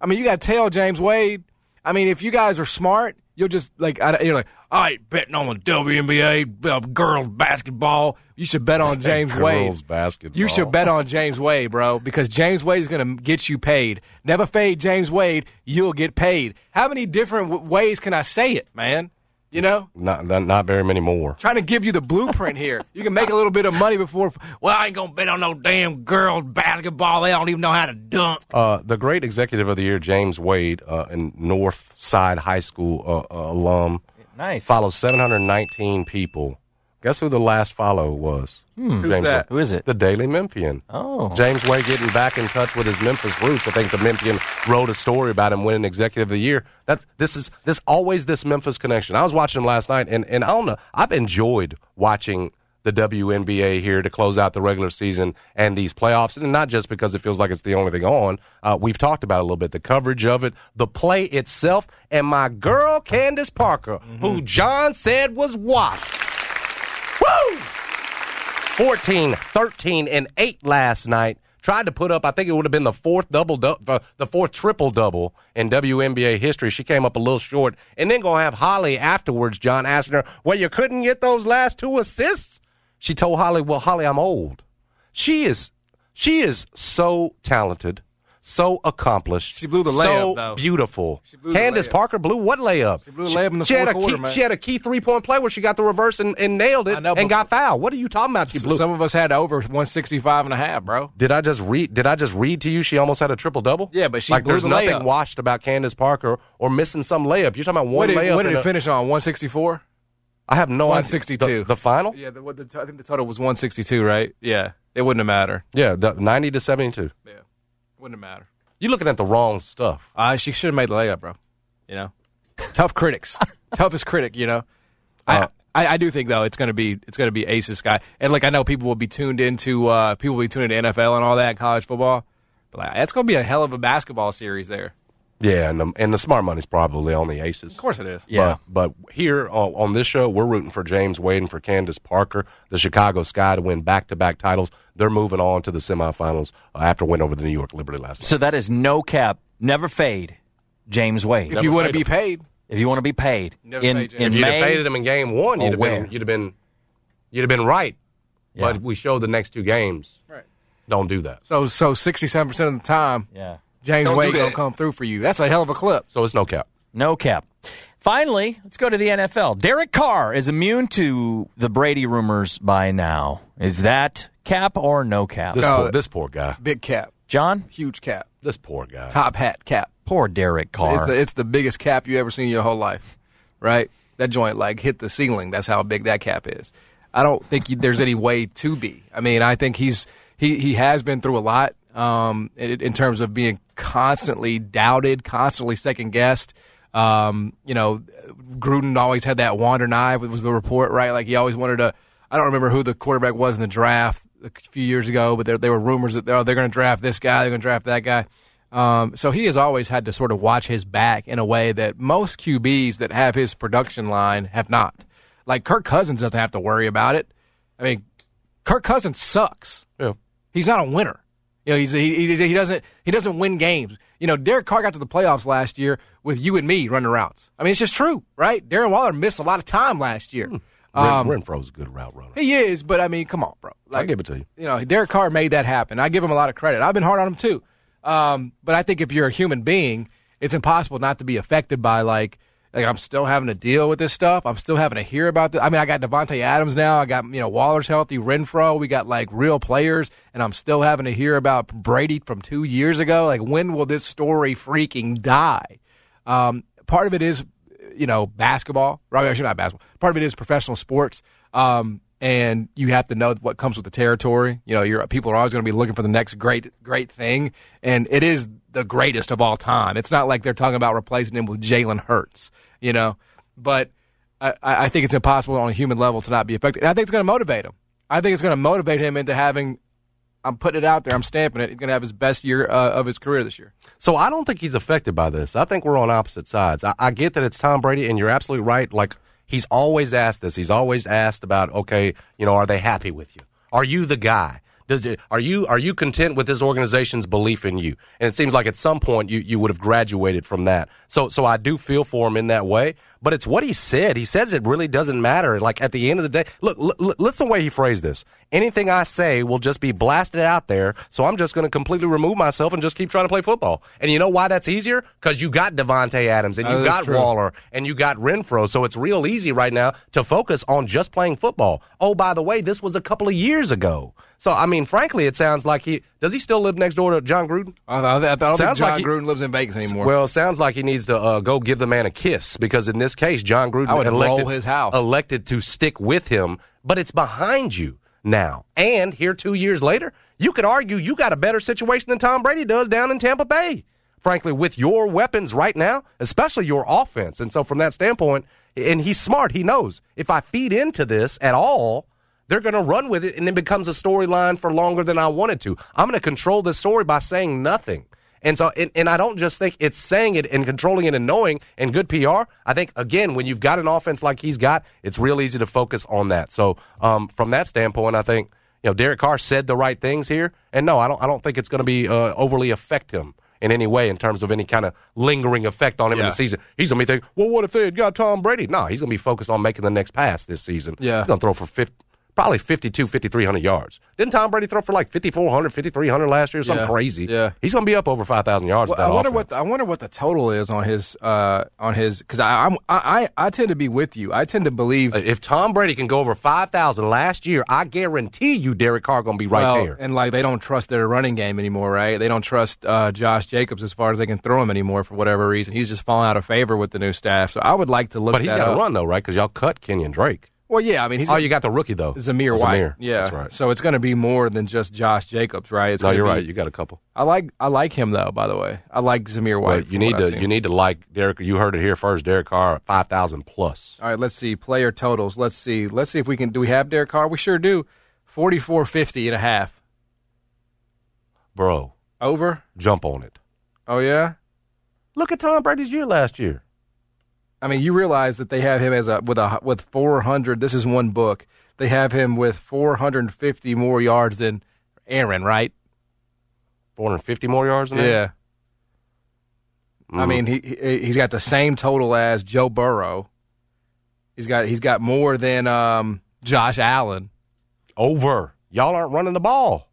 Speaker 3: I mean, you got to tell James Wade. I mean, if you guys are smart, you'll just like I, you're like, I ain't betting on the WNBA uh, girls basketball. You should bet on James Wade.
Speaker 2: Girls basketball.
Speaker 3: You should bet on James Wade, bro, because James Wade is going to get you paid. Never fade James Wade, you'll get paid. How many different w- ways can I say it, man? You know,
Speaker 2: Not, not not very many more.
Speaker 3: trying to give you the blueprint here. You can make a little bit of money before. Well, I ain't gonna bet on no damn girls basketball. They don't even know how to dunk.
Speaker 2: Uh, the great executive of the year, James Wade, uh, in North Side High School uh, uh, alum,
Speaker 4: Nice.
Speaker 2: follows 719 people. Guess who the last follow was?
Speaker 3: Who's
Speaker 2: James
Speaker 3: that?
Speaker 4: Who is it?
Speaker 2: The Daily Memphian.
Speaker 4: Oh.
Speaker 2: James Wade getting back in touch with his Memphis roots. I think the Memphian wrote a story about him winning Executive of the Year. That's this is this always this Memphis connection. I was watching him last night, and and I don't know. I've enjoyed watching the WNBA here to close out the regular season and these playoffs, and not just because it feels like it's the only thing on. Uh, we've talked about it a little bit, the coverage of it, the play itself, and my girl Candace Parker, who John said was washed. Woo! 14, 13, and 8 last night. Tried to put up, I think it would have been the fourth double, dou- uh, the fourth triple double in WNBA history. She came up a little short, and then gonna have Holly afterwards. John asking her, "Well, you couldn't get those last two assists." She told Holly, "Well, Holly, I'm old." She is, she is so talented, so accomplished.
Speaker 3: She blew the
Speaker 2: so
Speaker 3: layup, though.
Speaker 2: beautiful. Candace. Parker blew what layup? She
Speaker 3: blew the layup in the
Speaker 2: she had
Speaker 3: fourth
Speaker 2: a
Speaker 3: quarter,
Speaker 2: key,
Speaker 3: man.
Speaker 2: She had a key three point play where she got the reverse and, and nailed it
Speaker 3: I know,
Speaker 2: and
Speaker 3: but-
Speaker 2: got fouled. What are you talking about? She blew.
Speaker 3: Some of us had over 165 and a half, bro.
Speaker 2: Did I just read? Did I just read to you? She almost had a triple double.
Speaker 3: Yeah, but she
Speaker 2: like
Speaker 3: blew
Speaker 2: there's
Speaker 3: the
Speaker 2: nothing
Speaker 3: layup.
Speaker 2: washed about Candace Parker or missing some layup. You're talking about one
Speaker 3: What did,
Speaker 2: layup.
Speaker 3: what did
Speaker 2: and
Speaker 3: it
Speaker 2: a-
Speaker 3: finish on? 164?
Speaker 2: I have no idea.
Speaker 3: 162.
Speaker 2: The, the final?
Speaker 3: Yeah, the, what the, I think the total was 162, right? Yeah, it wouldn't have mattered.
Speaker 2: Yeah, the, ninety to seventy-two.
Speaker 3: Yeah, wouldn't have mattered.
Speaker 2: You're looking at the wrong stuff.
Speaker 3: Uh, she should have made the layup, bro. You know, tough critics, toughest critic. You know,
Speaker 2: Uh,
Speaker 3: I, I I do think though it's gonna be it's gonna be Aces guy, and like I know people will be tuned into uh people will be tuned into NFL and all that college football, but like, that's gonna be a hell of a basketball series there.
Speaker 2: Yeah, and the, and the smart money's probably on the Aces.
Speaker 3: Of course it is.
Speaker 4: Yeah.
Speaker 2: But, but here on, on this show, we're rooting for James Wade and for Candace Parker, the Chicago Sky, to win back to back titles. They're moving on to the semifinals uh, after win over the New York Liberty last night.
Speaker 4: So that is no cap, never fade. James Wade.
Speaker 3: If you want to be paid,
Speaker 4: If you want to be paid
Speaker 3: Never
Speaker 4: in
Speaker 3: paid James.
Speaker 4: in
Speaker 2: if you'd
Speaker 4: May,
Speaker 2: have faded him in game one, you'd have been you'd have been you'd have been right.
Speaker 4: Yeah.
Speaker 2: But we showed the next two games.
Speaker 3: Right.
Speaker 2: Don't do that.
Speaker 3: so so sixty seven percent of the time,
Speaker 4: yeah,
Speaker 3: James
Speaker 7: Don't do
Speaker 3: Wade gonna come through for you. That's a hell of a clip.
Speaker 2: So it's no cap.
Speaker 4: no cap. Finally, let's go to the NFL. Derek Carr is immune to the Brady rumors by now. Is that cap or no cap?
Speaker 2: This
Speaker 3: No.
Speaker 2: poor, this poor guy.
Speaker 3: Big cap,
Speaker 4: John,
Speaker 3: huge cap,
Speaker 2: This poor guy.
Speaker 3: top hat cap.
Speaker 4: poor Derek Carr.
Speaker 3: It's the, it's the biggest cap you ever seen in your whole life, right? That joint like hit the ceiling. That's how big that cap is. I don't think you, there's any way to be. I mean, I think he's he he has been through a lot um, in, in terms of being constantly doubted, constantly second guessed. Um, you know, Gruden always had that wandering eye. Was the report right? Like he always wanted to. I don't remember who the quarterback was in the draft a few years ago, but there, there were rumors that oh, they're going to draft this guy, they're going to draft that guy. Um, so he has always had to sort of watch his back in a way that most QBs that have his production line have not. Like Kirk Cousins doesn't have to worry about it. I mean, Kirk Cousins sucks.
Speaker 2: Yeah.
Speaker 3: He's not a winner. You know, he's, he, he he doesn't he doesn't win games. You know, Derek Carr got to the playoffs last year with you and me running routes. I mean, it's just true, right? Darren Waller missed a lot of time last year.
Speaker 2: Ren,
Speaker 3: Um,
Speaker 2: Renfrow's a good route runner.
Speaker 3: he is, but I mean, come on, bro.
Speaker 2: I'll give it to you.
Speaker 3: You know, Derek Carr made that happen. I give him a lot of credit. I've been hard on him too. Um, but I think if you're a human being, it's impossible not to be affected by like, like I'm still having to deal with this stuff. I'm still having to hear about this. I mean, I got Davante Adams now. I got you know Waller's healthy, Renfrow. We got like real players, and I'm still having to hear about Brady from two years ago. Like, when will this story freaking die? Um, part of it is, you know, basketball. Right? Actually, not basketball. Part of it is professional sports. Um, and you have to know what comes with the territory. You know, people are always going to be looking for the next great, great thing, and it is the greatest of all time. It's not like they're talking about replacing him with Jalen Hurts, you know. But I, I think it's impossible on a human level to not be affected. And I think it's going to motivate him. I think it's going to motivate him into having. I'm putting it out there. I'm stamping it. He's going to have his best year uh, of his career this year.
Speaker 2: So I don't think he's affected by this. I think we're on opposite sides. I, I get that it's Tom Brady, and you're absolutely right. Like he's always asked this. He's always asked about, okay, you know, are they happy with you? Are you the guy? Does are you are you content with this organization's belief in you? And it seems like at some point you, you would have graduated from that. So so I do feel for him in that way. But it's what he said. He says it really doesn't matter. Like at the end of the day, look, l- listen the way he phrased this. Anything I say will just be blasted out there. So I'm just going to completely remove myself and just keep trying to play football. And you know why that's easier? Because you got Davante Adams and
Speaker 3: Oh,
Speaker 2: you
Speaker 3: that's
Speaker 2: got
Speaker 3: true.
Speaker 2: Waller and you got Renfrow. So it's real easy right now to focus on just playing football. Oh, by the way, this was a couple of years ago. So I mean, frankly, it sounds like he does. He still live next door to Jon Gruden?
Speaker 3: I, I, I don't think
Speaker 2: Sounds
Speaker 3: John
Speaker 2: like he-
Speaker 3: Gruden lives in Vegas anymore.
Speaker 2: Well, sounds like he needs to uh, go give the man a kiss because in this case, Jon Gruden
Speaker 3: I would
Speaker 2: elected,
Speaker 3: roll his house.
Speaker 2: elected to stick with him, but it's behind you now. And here, two years later, you could argue you got a better situation than Tom Brady does down in Tampa Bay. Frankly, with your weapons right now, especially your offense. And so, from that standpoint, and he's smart, he knows if I feed into this at all, they're going to run with it and it becomes a storyline for longer than I wanted to. I'm going to control the story by saying nothing. And so, and, and I don't just think it's saying it and controlling it and knowing and good PR. I think again, when you've got an offense like he's got, it's real easy to focus on that. So, um, from that standpoint, I think you know Derek Carr said the right things here. And no, I don't. I don't think it's going to be uh, overly affect him in any way in terms of any kind of lingering effect on him in the season. He's going to be thinking, well, what if they had got Tom Brady? No, he's going to be focused on making the next pass this season.
Speaker 3: Yeah.
Speaker 2: he's going to throw for 50, probably 52, 5,300 yards. Didn't Tom Brady throw for like 5,400, 5,300 last year? Something
Speaker 3: Yeah.
Speaker 2: crazy.
Speaker 3: Yeah.
Speaker 2: He's going to be up over 5,000 yards.
Speaker 3: Well,
Speaker 2: with that
Speaker 3: I wonder
Speaker 2: offense.
Speaker 3: what the, I wonder what the total is on his uh, on his because I, I'm I, I I tend to be with you. I tend to believe
Speaker 2: If Tom Brady can go over 5,000 last year, I guarantee you Derek Carr going to be right
Speaker 3: well,
Speaker 2: there.
Speaker 3: and like they don't trust their running game anymore, right? They don't trust uh, Josh Jacobs as far as they can throw him anymore for whatever reason. He's just falling out of favor with the new staff. So I would like to look.
Speaker 2: But he's got to run, though, right? Because y'all cut Kenyan Drake.
Speaker 3: Well, yeah, I mean he's
Speaker 2: Oh, you got the rookie, though.
Speaker 3: Zamir White.
Speaker 2: Zamir.
Speaker 3: Yeah,
Speaker 2: That's right.
Speaker 3: So it's going to be more than just Josh Jacobs, right? It's
Speaker 2: No, you're
Speaker 3: be-
Speaker 2: right. You got a couple.
Speaker 3: I like I like him though. By the way, I like Zamir White.
Speaker 2: But you need to you need to like Derek. You heard it here first. Derek Carr, 5,000 plus.
Speaker 3: All right, let's see player totals. Let's see. Let's see if we can. Do we have Derek Carr? We sure do. Forty-four fifty and a half
Speaker 2: Bro,
Speaker 3: over.
Speaker 2: jump on it.
Speaker 3: Oh yeah.
Speaker 2: Look at Tom Brady's year last year.
Speaker 3: I mean, you realize that they have him as a with a with 400. This is one book. They have him with 450 more yards than Aaron, right?
Speaker 2: 450 more yards than that?
Speaker 3: Yeah. I
Speaker 2: Mm.
Speaker 3: mean, he, he he's got the same total as Joe Burrow. He's got he's got more than um, Josh Allen.
Speaker 2: Over. Y'all aren't running the ball.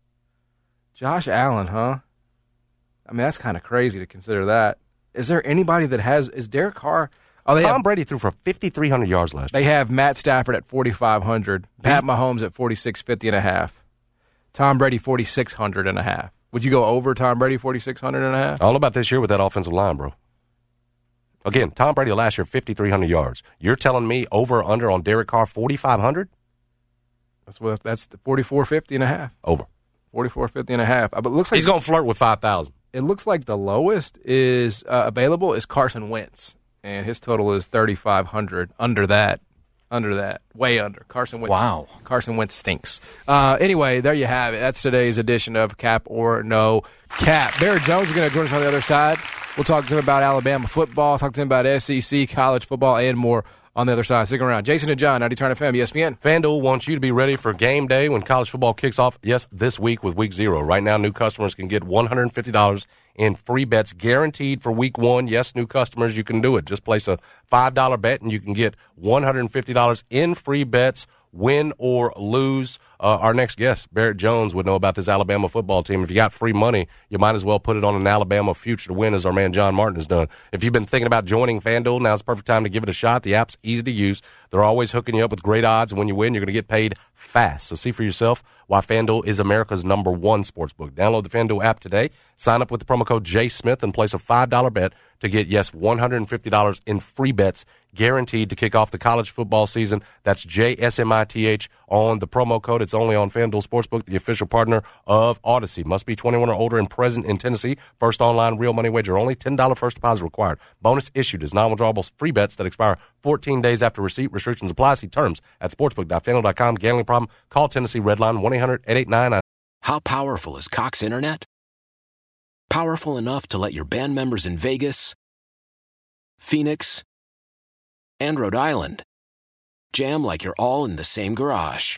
Speaker 3: Josh Allen, huh? I mean, that's kind of crazy to consider that. Is there anybody that has is Derek Carr? Oh, they
Speaker 2: Tom
Speaker 3: have,
Speaker 2: Brady threw for 5,300 yards last year.
Speaker 3: they have Matt Stafford at 4500, Pat Mahomes at 4650 and a half. Tom Brady 4600 and a half. Would you go over Tom Brady 4600 and a half?
Speaker 2: I about this year with that offensive line, bro. Again, Tom Brady last year 5,300 yards. You're telling me over or under on Derek Carr 4,500?
Speaker 3: That's what that's the 4450 and a half.
Speaker 2: Over.
Speaker 3: 4450 and a half. Uh, But it looks like
Speaker 2: He's going to flirt with 5,000.
Speaker 3: it looks like the lowest is uh, available is Carson Wentz, and his total is thirty five hundred. Under that, under that, way under. Carson Wentz.
Speaker 4: Wow.
Speaker 3: Carson Wentz stinks. Uh, anyway, there you have it. That's today's edition of Cap or No Cap. Barrett Jones is going to join us on the other side. We'll talk to him about Alabama football, talk to him about SEC, college football, and more on the other side. Stick around. Jason and John, 90 Turn FM, ESPN.
Speaker 2: FanDuel wants you to be ready for game day when college football kicks off. Yes, this week with week zero. Right now, new customers can get $150 in free bets guaranteed for week one. Yes, new customers, you can do it. Just place a $5 bet and you can get $150 in free bets, win or lose. Uh, our next guest, Barrett Jones, would know about this Alabama football team. If you got free money, you might as well put it on an Alabama future to win, as our man John Martin has done. If you've been thinking about joining FanDuel, now's the perfect time to give it a shot. The app's easy to use. They're always hooking you up with great odds, and when you win, you're going to get paid fast. So see for yourself why FanDuel is America's number one sports book. Download the FanDuel app today. Sign up with the promo code J Smith and place a $5 bet to get, yes, $150 in free bets guaranteed to kick off the college football season. That's JSMITH on the promo code. It's only on FanDuel Sportsbook, the official partner of Audacy. Must be 21 or older and present in Tennessee. First online real money wager only. $10 first deposit required. Bonus issued as non-withdrawable free bets that expire 14 days after receipt. Restrictions apply. See terms at sportsbook.fanduel.com. Gambling problem? Call Tennessee Redline 1-800-889
Speaker 7: How powerful is Cox Internet? Powerful enough to let your band members in Vegas, Phoenix, and Rhode Island jam like you're all in the same garage.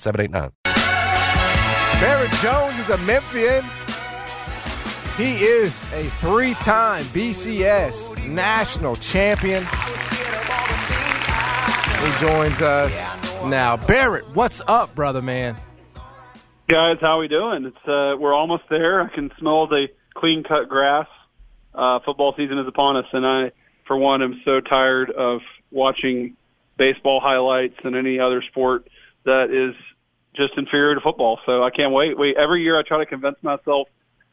Speaker 2: 789.
Speaker 3: Barrett Jones is a Memphian. He is a three time BCS national champion. He joins us now. Barrett, what's up, brother man?
Speaker 8: Guys, how we doing? It's uh, we're almost there. I can smell the clean cut grass. Uh, football season is upon us, and I, for one, am so tired of watching baseball highlights and any other sport that is just inferior to football. So I can't wait. Wait, every year I try to convince myself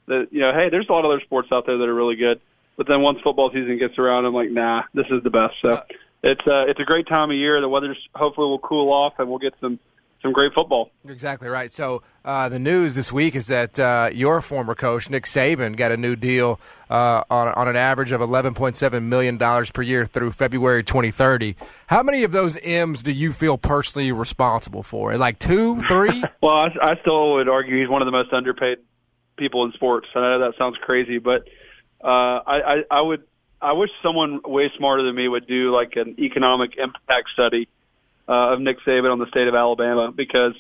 Speaker 8: that you know, hey, there's a lot of other sports out there that are really good. But then once football season gets around, I'm like, nah, this is the best. So it's uh, it's a great time of year. The weather's hopefully will cool off, and we'll get some some great football.
Speaker 3: You're exactly right. So uh, the news this week is that uh, your former coach Nick Saban got a new deal uh, on on an average of 11.7 million dollars per year through February 2030. How many of those M's do you feel personally responsible for? Like two, three?
Speaker 8: well, I, I still would argue he's one of the most underpaid people in sports. I know that sounds crazy, but uh, I, I, I would I wish someone way smarter than me would do like an economic impact study uh, of Nick Saban on the state of Alabama because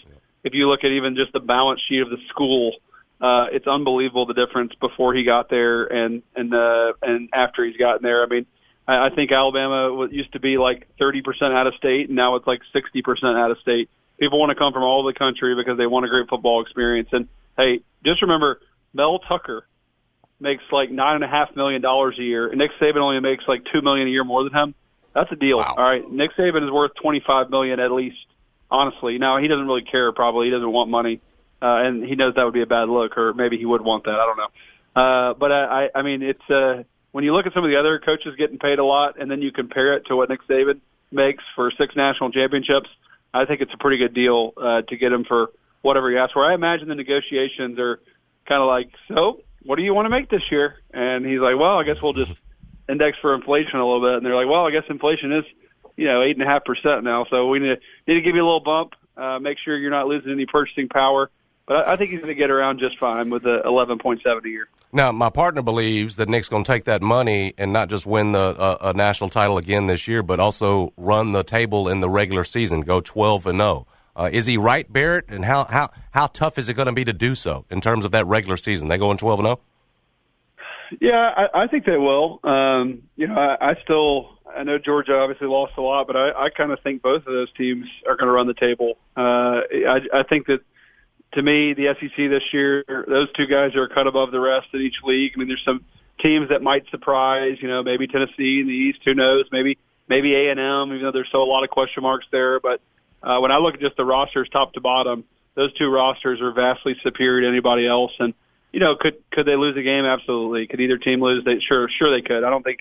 Speaker 8: if you look at even just the balance sheet of the school, uh, it's unbelievable the difference before he got there and and uh, and after he's gotten there. I mean, I, I think Alabama used to be like 30% out of state, and now it's like 60% out of state. People want to come from all the country because they want a great football experience. And hey, just remember, Mel Tucker makes like nine and a half million dollars a year, and Nick Saban only makes like two million a year more than him. That's a deal. All right, Nick Saban is worth twenty five million at least. Honestly, now he doesn't really care. Probably he doesn't want money, uh, and he knows that would be a bad look, or maybe he would want that. I don't know. Uh, but I, I mean, it's uh, when you look at some of the other coaches getting paid a lot, and then you compare it to what Nick Saban makes for six national championships. I think it's a pretty good deal uh, to get him for whatever he asks for. I imagine the negotiations are kind of like, so what do you want to make this year? And he's like, well, I guess we'll just index for inflation a little bit. And they're like, well, I guess inflation is, you know, eight and a half percent now. So we need to, need to give you a little bump. Uh, make sure you're not losing any purchasing power. But I, I think he's going to get around just fine with the 11.7 a year.
Speaker 2: Now, my partner believes that Nick's going to take that money and not just win the uh, a national title again this year, but also run the table in the regular season, go 12 and 0. Uh, is he right, Barrett? And how, how, how tough is it going to be to do so in terms of that regular season? They going 12 and 0?
Speaker 8: Yeah, I, I think they will. Um, you know, I, I still I know Georgia obviously lost a lot, but I, I kind of think both of those teams are going to run the table. Uh, I, I think that to me, the SEC this year, those two guys are cut above the rest in each league. I mean, there's some teams that might surprise. You know, maybe Tennessee in the East. Who knows? Maybe maybe A and M. Even though there's still a lot of question marks there, but uh, when I look at just the rosters, top to bottom, those two rosters are vastly superior to anybody else. And you know, could could they lose a game? Absolutely. Could either team lose? They sure sure they could. I don't think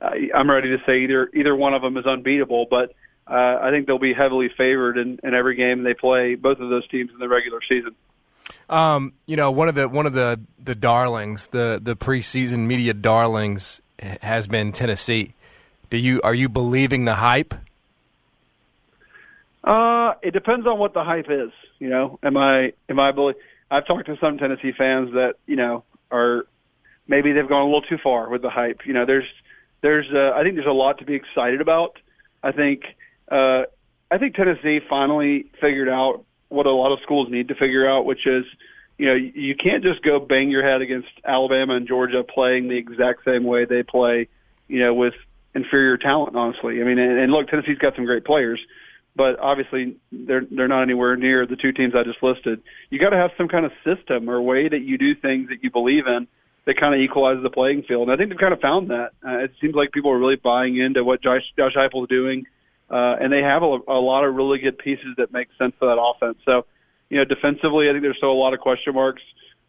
Speaker 8: uh, I'm ready to say either either one of them is unbeatable, but uh, I think they'll be heavily favored in, in every game they play. Both of those teams in the regular season.
Speaker 3: Um, you know, one of the one of the the darlings, the the preseason media darlings, has been Tennessee. Do you are you believing the hype?
Speaker 8: Uh, it depends on what the hype is. You know, am I am I believe? I've talked to some Tennessee fans that you know are maybe they've gone a little too far with the hype. You know, there's there's uh, I think there's a lot to be excited about. I think uh, I think Tennessee finally figured out what a lot of schools need to figure out, which is you know you can't just go bang your head against Alabama and Georgia playing the exact same way they play. You know, with inferior talent. Honestly, I mean, and, and look, Tennessee's got some great players but obviously they're they're not anywhere near the two teams I just listed. You got to have some kind of system or way that you do things that you believe in that kind of equalizes the playing field. And I think they've kind of found that. Uh, it seems like people are really buying into what Josh Josh Heupel is doing, uh, and they have a, a lot of really good pieces that make sense for that offense. So, you know, defensively, I think there's still a lot of question marks,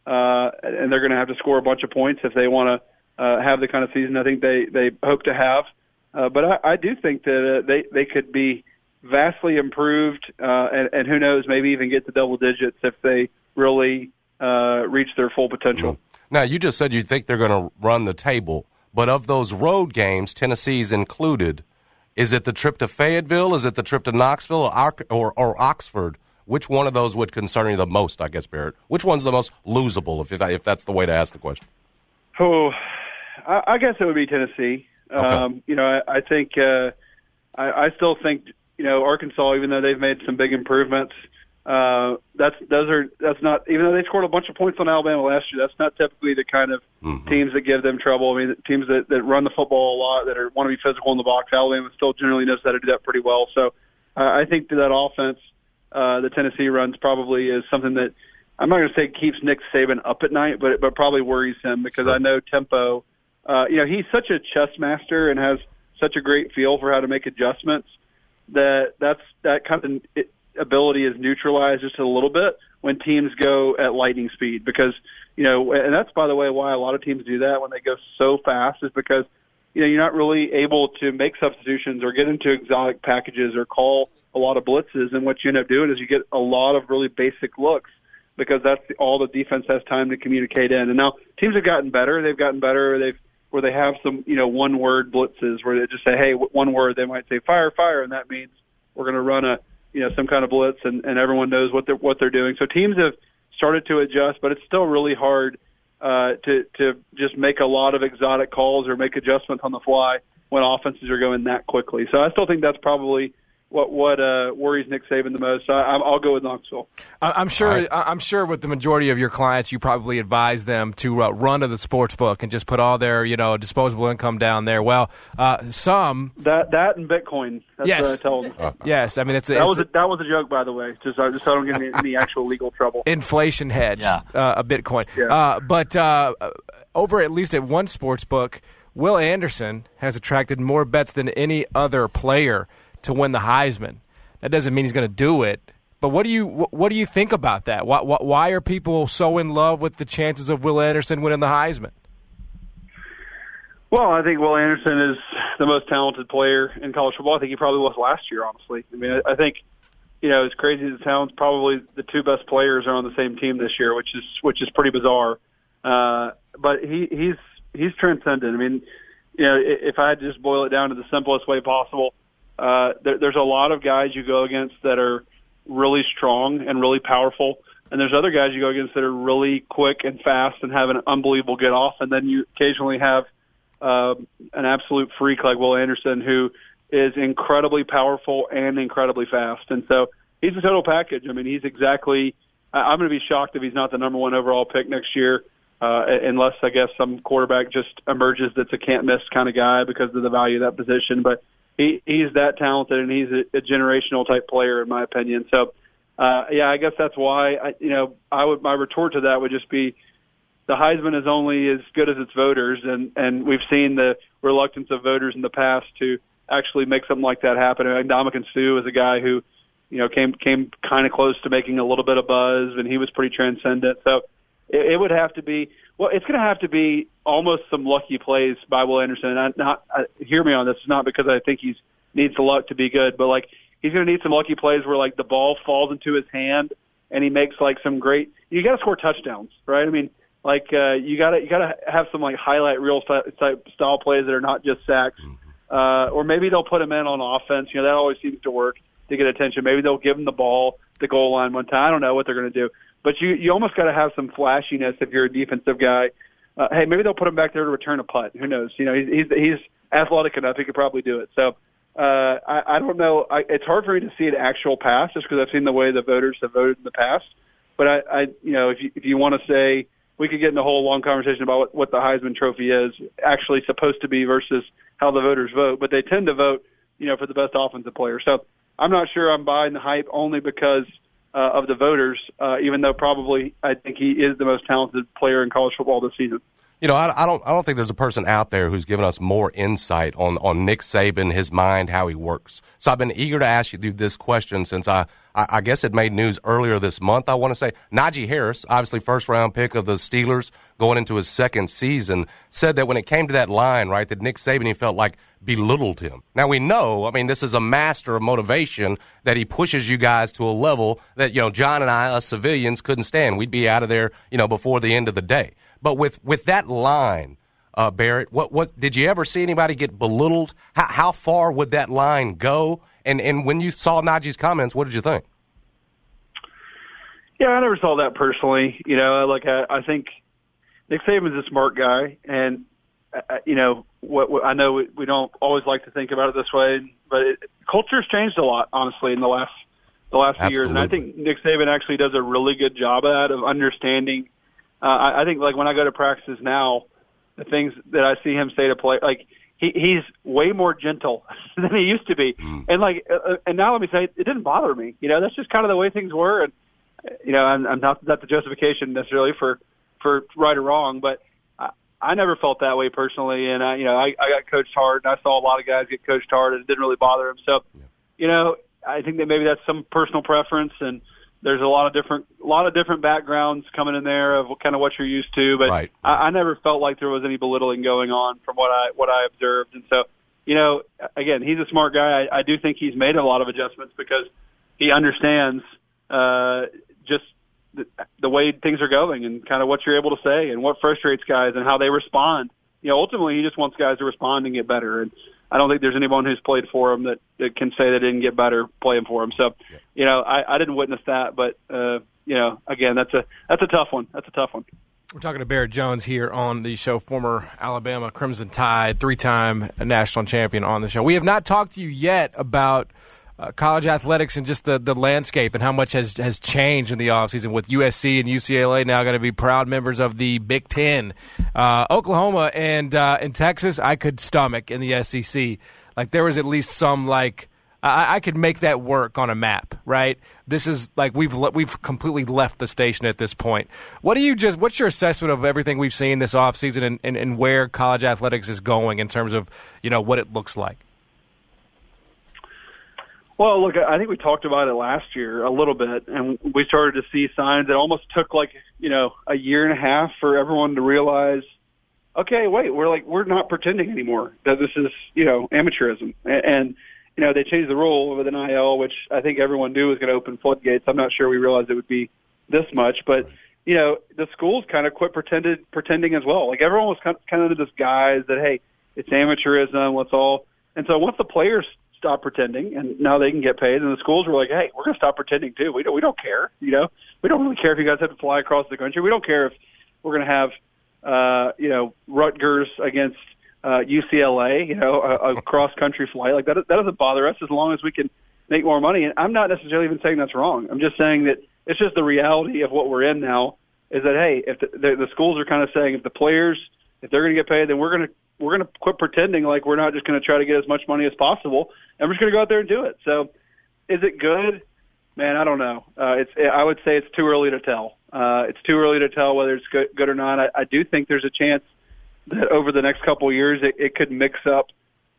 Speaker 8: uh, and they're going to have to score a bunch of points if they want to uh, have the kind of season I think they they hope to have. Uh, but I, I do think that uh, they they could be vastly improved, uh, and, and who knows, maybe even get to double digits if they really uh, reach their full potential.
Speaker 2: Mm-hmm. Now, you just said you think they're going to run the table, but of those road games, Tennessee's included. Is it the trip to Fayetteville? Is it the trip to Knoxville or, or, or Oxford? Which one of those would concern you the most, I guess, Barrett? Which one's the most losable, if, if that's the way to ask the question?
Speaker 8: Oh, I, I guess it would be Tennessee. Okay. Um, you know, I, I think uh, I, I still think you know, Arkansas, even though they've made some big improvements, uh, that's those are that's not even though they scored a bunch of points on Alabama last year. That's not typically the kind of mm-hmm. teams that give them trouble. I mean, teams that that run the football a lot, that are want to be physical in the box. Alabama still generally knows how to do that pretty well. So uh, I think that, that offense uh, the Tennessee runs probably is something that I'm not going to say keeps Nick Saban up at night, but but probably worries him because sure. I know tempo. Uh, you know, he's such a chess master and has such a great feel for how to make adjustments that that's that kind of ability is neutralized just a little bit when teams go at lightning speed because you know, and that's by the way why a lot of teams do that when they go so fast is because you know you're not really able to make substitutions or get into exotic packages or call a lot of blitzes, and what you end up doing is you get a lot of really basic looks because that's all the defense has time to communicate in. And now teams have gotten better; they've gotten better. They've where they have some you know one word blitzes where they just say, hey, one word. They might say fire, fire, and that means we're going to run a you know some kind of blitz, and, and everyone knows what they're what they're doing. So teams have started to adjust, but it's still really hard uh, to to just make a lot of exotic calls or make adjustments on the fly when offenses are going that quickly. So I still think that's probably what what uh, worries Nick Saban the most. I, I'll go with Knoxville.
Speaker 3: I'm sure. Right. I'm sure with the majority of your clients, you probably advise them to uh, run to the sports book and just put all their you know disposable income down there. Well, uh, some
Speaker 8: that that and Bitcoin. That's
Speaker 3: yes.
Speaker 8: what I tell them.
Speaker 3: yes, I mean it's,
Speaker 8: that
Speaker 3: it's
Speaker 8: was a, that was a joke, by the way. Just uh, just so I don't get any, any actual legal trouble.
Speaker 3: Inflation hedge.
Speaker 4: Yeah.
Speaker 3: Uh, a Bitcoin.
Speaker 8: Yeah.
Speaker 3: Uh, but over at least at one sports book, Will Anderson has attracted more bets than any other player to win the Heisman. That doesn't mean he's going to do it. But what do you what do you think about that? Why, why are people so in love with the chances of Will Anderson winning the Heisman?
Speaker 8: Well, I think Will Anderson is the most talented player in college football. I think he probably was last year. Honestly, I mean, I, I think you know as crazy as it sounds, probably the two best players are on the same team this year, which is which is pretty bizarre. Uh, but he he's he's transcendent. I mean, you know, if I had to just boil it down to the simplest way possible, uh, there, there's a lot of guys you go against that are really strong and really powerful, and there's other guys you go against that are really quick and fast and have an unbelievable get off, and then you occasionally have uh, an absolute freak like Will Anderson who is incredibly powerful and incredibly fast, and so he's a total package. I mean, he's exactly. I'm going to be shocked if he's not the number one overall pick next year uh, unless I guess some quarterback just emerges that's a can't miss kind of guy because of the value of that position. But he he's that talented and he's a, a generational type player in my opinion. So uh, yeah, I guess that's why I you know I would my retort to that would just be the Heisman is only as good as its voters, and and we've seen the reluctance of voters in the past to actually make something like that happen. And Ndamukong Suh is a guy who, you know, came came kind of close to making a little bit of buzz, and he was pretty transcendent. So it, it would have to be well. It's going to have to be almost some lucky plays by Will Anderson. And I, not I, hear me on this. It's not because I think he's needs the luck to be good, but like he's going to need some lucky plays where like the ball falls into his hand and he makes like some great. You got to score touchdowns, right? I mean, like uh, you got to you got to have some like highlight reel type style plays that are not just sacks. Uh, or maybe they'll put him in on offense. You know that always seems to work to get attention. Maybe they'll give him the ball the goal line one time. I don't know what they're going to do. But you you almost got to have some flashiness if you're a defensive guy. Uh, hey, maybe they'll put him back there to return a punt. Who knows? You know, he's he's, he's athletic enough; he could probably do it. So uh, I, I don't know. I, it's hard for me to see an actual pass just because I've seen the way the voters have voted in the past. But I, I you know, if you if you want to say we could get in a whole long conversation about what, what the Heisman Trophy is actually supposed to be versus how the voters vote, but they tend to vote, you know, for the best offensive player. So I'm not sure I'm buying the hype only because uh, of the voters, uh, even though probably I think he is the most talented player in college football this season.
Speaker 2: You know, I, I, don't. I don't think there's a person out there who's given us more insight on on Nick Saban, his mind, how he works. So I've been eager to ask you this question since I, I, I guess it made news earlier this month. I want to say Najee Harris, obviously first round pick of the Steelers, going into his second season, said that when it came to that line, right, that Nick Saban he felt like belittled him. Now we know, I mean, this is a master of motivation that he pushes you guys to a level that you know John and I, us civilians, couldn't stand. We'd be out of there, you know, before the end of the day. But with with that line, uh, Barrett, what what did you ever see anybody get belittled? How, how far would that line go? And and when you saw Najee's comments, what did you think?
Speaker 8: Yeah, I never saw that personally. You know, like I, I think Nick Saban's a smart guy, and uh, you know what, what I know we, we don't always like to think about it this way, but it, culture's changed a lot, honestly, in the last the last few years, and I think Nick Saban actually does a really good job of that of understanding uh, I, I think like when I go to practices now, the things that I see him say to play, like he he's way more gentle than he used to be, mm. and like uh, uh, and now let me say it didn't bother me. You know, that's just kind of the way things were, and you know, I'm, I'm not not the justification necessarily for for right or wrong, but. I, I never felt that way personally, and I, you know, I, I got coached hard, and I saw a lot of guys get coached hard, and it didn't really bother him. So, yeah. you know, I think that maybe that's some personal preference, and there's a lot of different, a lot of different backgrounds coming in there of kind of what you're used to. But
Speaker 2: Right.
Speaker 8: I, I never felt like there was any belittling going on from what I what I observed, and so you know, again, he's a smart guy. I, I do think he's made a lot of adjustments because he understands uh, just the, the way things are going and kind of what you're able to say and what frustrates guys and how they respond. You know, ultimately, he just wants guys to respond and get better. And I don't think there's anyone who's played for him that, that can say they didn't get better playing for him. So, you know, I, I didn't witness that, but uh, you know, again, that's a that's a tough one. That's a tough one.
Speaker 3: We're talking to Barrett Jones here on the show, former Alabama Crimson Tide, three time national champion on the show. We have not talked to you yet about uh, college athletics and just the, the landscape and how much has, has changed in the offseason with USC and UCLA now going to be proud members of the Big Ten. Uh, Oklahoma and, uh, Texas, I could stomach in the SEC. Like there was at least some like I, I could make that work on a map, right? This is like we've le- we've completely left the station at this point. What do you just? What's your assessment of everything we've seen this offseason and, and, and where college athletics is going in terms of you know what it looks like?
Speaker 8: Well, look, I think we talked about it last year a little bit, and we started to see signs. It almost took like you know a year and a half for everyone to realize, okay, wait, we're like we're not pretending anymore that this is you know amateurism, and, you know they changed the rule with NIL, which I think everyone knew was going to open floodgates. I'm not sure we realized it would be this much, but you know the schools kind of quit pretended pretending as well. Like everyone was kind of under this guise that hey, it's amateurism, let's all. And so once the players stop pretending and now they can get paid. And the schools were like hey we're going to stop pretending too. We don't we don't care you know? We don't really care if you guys have to fly across the country. We don't care if we're going to have uh you know Rutgers against uh UCLA you know a, a cross country flight. Like that that doesn't bother us as long as we can make more money. And I'm not necessarily even saying that's wrong. I'm just saying that it's just the reality of what we're in now is that hey if the, the, the schools are kind of saying if the players if they're going to get paid then we're going to we're going to quit pretending like we're not just going to try to get as much money as possible, and we're just going to go out there and do it. So, is it good? Man, I don't know. Uh, it's I would say it's too early to tell. Uh, it's too early to tell whether it's good, good or not. I, I do think there's a chance that over the next couple of years it, it could mix up,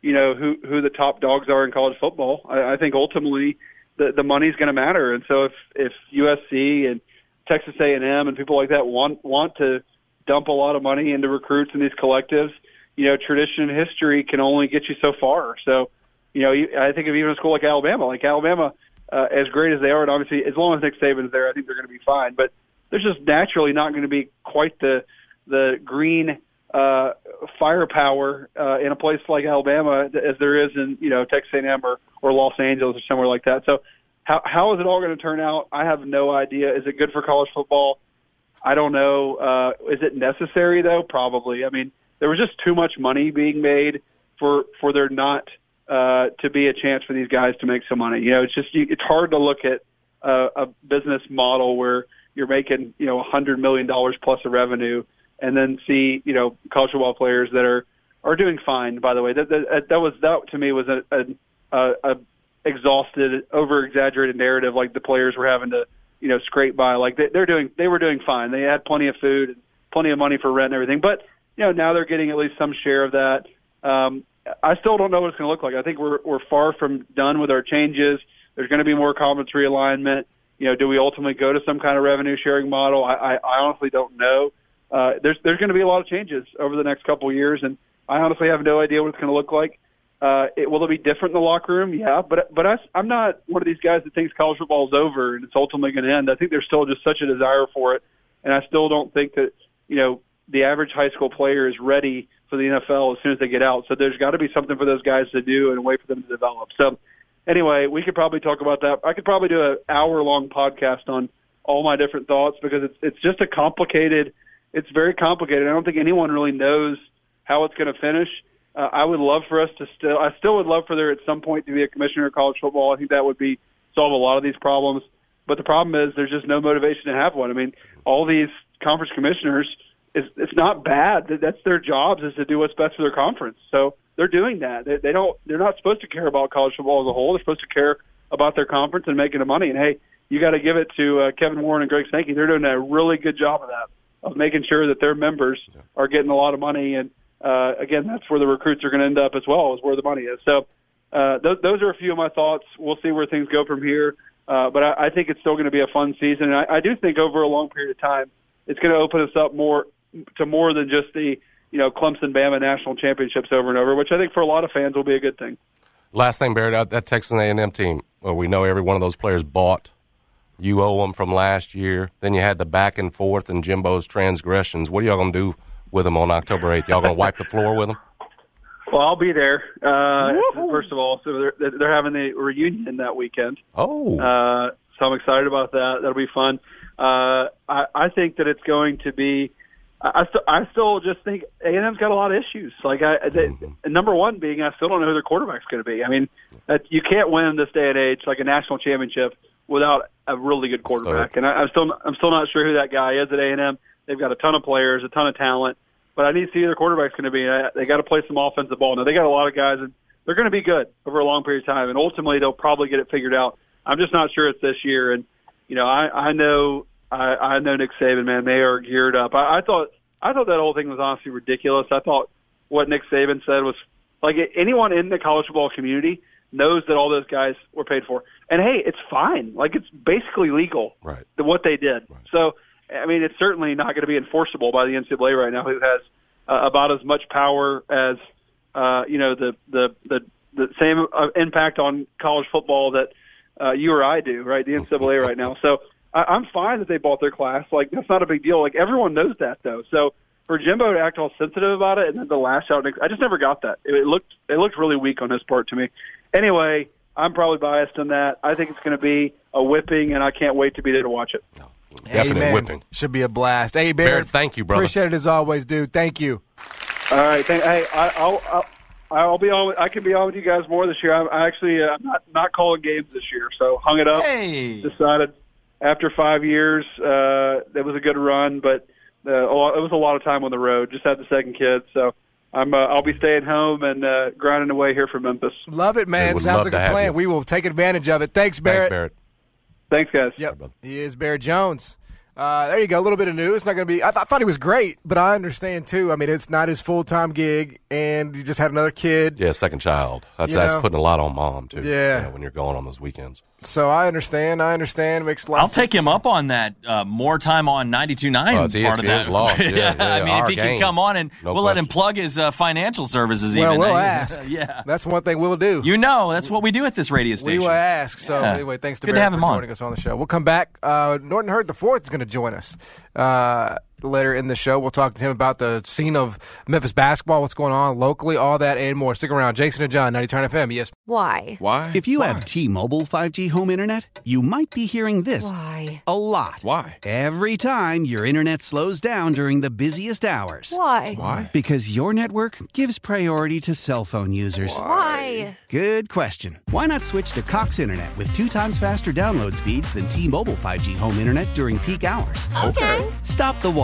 Speaker 8: you know, who who the top dogs are in college football. I, I think ultimately the the money's going to matter, and so if if USC and Texas A&M and people like that want want to dump a lot of money into recruits in these collectives you know, tradition and history can only get you so far. So, you know, I think of even a school like Alabama, like Alabama, uh, as great as they are, and obviously as long as Nick Saban's there, I think they're going to be fine. But there's just naturally not going to be quite the the green uh, firepower uh, in a place like Alabama as there is in you know Texas A&M or or Los Angeles or somewhere like that. So, how how is it all going to turn out? I have no idea. Is it good for college football? I don't know. Uh, is it necessary though? Probably. I mean there was just too much money being made for for there not uh, to be a chance for these guys to make some money. You know, it's just you, it's hard to look at a, a business model where you're making you know a hundred million dollars plus of revenue, and then see you know college football players that are are doing fine. By the way, that that, that was that to me was a, a, a, exhausted, over exaggerated narrative. Like the players were having to you know scrape by. Like they, they're doing they were doing fine. They had plenty of food, plenty of money for rent and everything, but you know, now they're getting at least some share of that. Um, I still don't know what it's going to look like. I think we're we're far from done with our changes. There's going to be more conference realignment. You know, do we ultimately go to some kind of revenue sharing model? I, I, I honestly don't know. Uh, there's there's going to be a lot of changes over the next couple of years, and I honestly have no idea what it's going to look like. Uh, it, will it be different in the locker room? Yeah, but but I, I'm not one of these guys that thinks college football is over and it's ultimately going to end. I think there's still just such a desire for it, and I still don't think that you know the average high school player is ready for the NFL as soon as they get out. So there's got to be something for those guys to do and a way for them to develop. So anyway, we could probably talk about that. I could probably do an hour long podcast on all my different thoughts because it's it's just a complicated. It's very complicated. I don't think anyone really knows how it's going to finish. Uh, I would love for us to still. I still would love for there at some point to be a commissioner of college football. I think that would be solve a lot of these problems. But the problem is there's just no motivation to have one. I mean, all these conference commissioners it's, it's not bad. That's their jobs is to do what's best for their conference. So they're doing that. They, they don't. They're not supposed to care about college football as a whole. They're supposed to care about their conference and making the money. And hey, you got to give it to uh, Kevin Warren and Greg Sankey. They're doing a really good job of that, of making sure that their members are getting a lot of money. And uh, again, that's where the recruits are going to end up as well, is where the money is. So uh, th- those are a few of my thoughts. We'll see where things go from here. Uh, but I, I think it's still going to be a fun season. And I, I do think over a long period of time, it's going to open us up more to more than just the you know Clemson Bama national championships over and over, which I think for a lot of fans will be a good thing.
Speaker 2: Last thing, Barrett, that, that Texas A&M team, well, we know every one of those players bought. You owe them from last year. Then you had the back and forth and Jimbo's transgressions. What are y'all going to do with them on October 8th? Y'all going to wipe the floor with them?
Speaker 8: Well, I'll be there. Uh, first of all, so they're they're having the reunion that weekend.
Speaker 2: Oh,
Speaker 8: uh, so I'm excited about that. That'll be fun. Uh, I, I think that it's going to be. I, st- I still just think A and M's got a lot of issues. Like I, they,
Speaker 2: Mm-hmm.
Speaker 8: number one being, I still don't know who their quarterback's going to be. I mean, that, you can't win in this day and age like a national championship without a really good quarterback. And I, I'm still I'm still not sure who that guy is at A and M. They've got a ton of players, a ton of talent, but I need to see who their quarterback's going to be. I, they got to play some offensive ball. Now they got a lot of guys, and they're going to be good over a long period of time. And ultimately, they'll probably get it figured out. I'm just not sure it's this year. And you know, I I know I, I know Nick Saban, man. They are geared up. I, I thought I thought that whole thing was honestly ridiculous. I thought what Nick Saban said was like anyone in the college football community knows that all those guys were paid for. And hey, it's fine. Like it's basically legal.
Speaker 2: Right.
Speaker 8: What they did. Right. So I mean, it's certainly not going to be enforceable by the NCAA right now, who has uh, about as much power as uh, you know the the the the same uh, impact on college football that uh, you or I do, right? The NCAA right now. So I, I'm fine that they bought their class. Like that's not a big deal. Like everyone knows that though. So for Jimbo to act all sensitive about it and then the lash out, I just never got that. It, it looked it looked really weak on his part to me. Anyway, I'm probably biased on that. I think it's going to be a whipping, and I can't wait to be there to watch it.
Speaker 2: Definite
Speaker 3: Amen.
Speaker 2: whipping.
Speaker 3: Should be a blast. Hey, Barrett,
Speaker 2: Barrett, thank you, brother.
Speaker 3: Appreciate it as always, dude. Thank you.
Speaker 8: All right. Thank, hey, I, I'll, I'll I'll be on. I can be on with you guys more this year. I'm I actually uh, I'm not not calling games this year, so hung it up.
Speaker 4: Hey.
Speaker 8: Decided after five years, uh, it was a good run, but uh, lot, it was a lot of time on the road. Just had the second kid, so I'm uh, I'll be staying home and uh, grinding away here for Memphis.
Speaker 3: Love it, man. Sounds like a
Speaker 2: have
Speaker 3: plan.
Speaker 2: you.
Speaker 3: We will take advantage of it. Thanks, Barrett.
Speaker 2: Thanks, Barrett.
Speaker 8: Thanks, guys.
Speaker 3: Yep. He is Barrett Jones. Uh, there you go. A little bit of news. It's not going to be. I, th- I thought he was great, but I understand too. I mean, it's not his full time gig, and you just had another kid.
Speaker 2: Yeah, second child. That's
Speaker 3: You
Speaker 2: that's
Speaker 3: know?
Speaker 2: putting a lot on mom too.
Speaker 3: Yeah.
Speaker 2: you know, when you're going on those weekends.
Speaker 3: So I understand. I understand. Makes a
Speaker 4: I'll
Speaker 3: sense.
Speaker 4: take him up on that uh, more time on 92.9
Speaker 2: Well, it's
Speaker 4: part of
Speaker 2: ESPN's
Speaker 4: that.
Speaker 2: loss. Yeah, yeah,
Speaker 4: I mean, if he
Speaker 2: game.
Speaker 4: can come on and
Speaker 2: No
Speaker 4: we'll let him plug his uh, financial services
Speaker 3: Well,
Speaker 4: even.
Speaker 3: we'll
Speaker 4: Uh,
Speaker 3: ask.
Speaker 4: yeah.
Speaker 3: That's one thing we'll do.
Speaker 4: You know, that's what we do at this radio station.
Speaker 3: we
Speaker 4: station.
Speaker 3: will ask. So
Speaker 4: Yeah.
Speaker 3: anyway, thanks to
Speaker 4: Good to
Speaker 3: Barrett
Speaker 4: have him
Speaker 3: for
Speaker 4: on.
Speaker 3: joining us on the show. We'll come back. Uh, Norton Hurd the fourth is going to join us uh, later in the show. We'll talk to him about the scene of Memphis basketball, what's going on locally, all that and more. Stick around. Jason and John, 90 FM. Yes.
Speaker 9: Why?
Speaker 10: Why? If you have T-Mobile 5G home internet, you might be hearing this
Speaker 9: Why?
Speaker 10: a lot.
Speaker 11: Why?
Speaker 10: Every time your internet slows down during the busiest hours.
Speaker 9: Why?
Speaker 11: Why?
Speaker 10: Because your network gives priority to cell phone users.
Speaker 9: Why?
Speaker 10: Good question. Why not switch to Cox Internet with two times faster download speeds than T-Mobile 5G home internet during peak hours?
Speaker 9: Okay.
Speaker 10: Stop the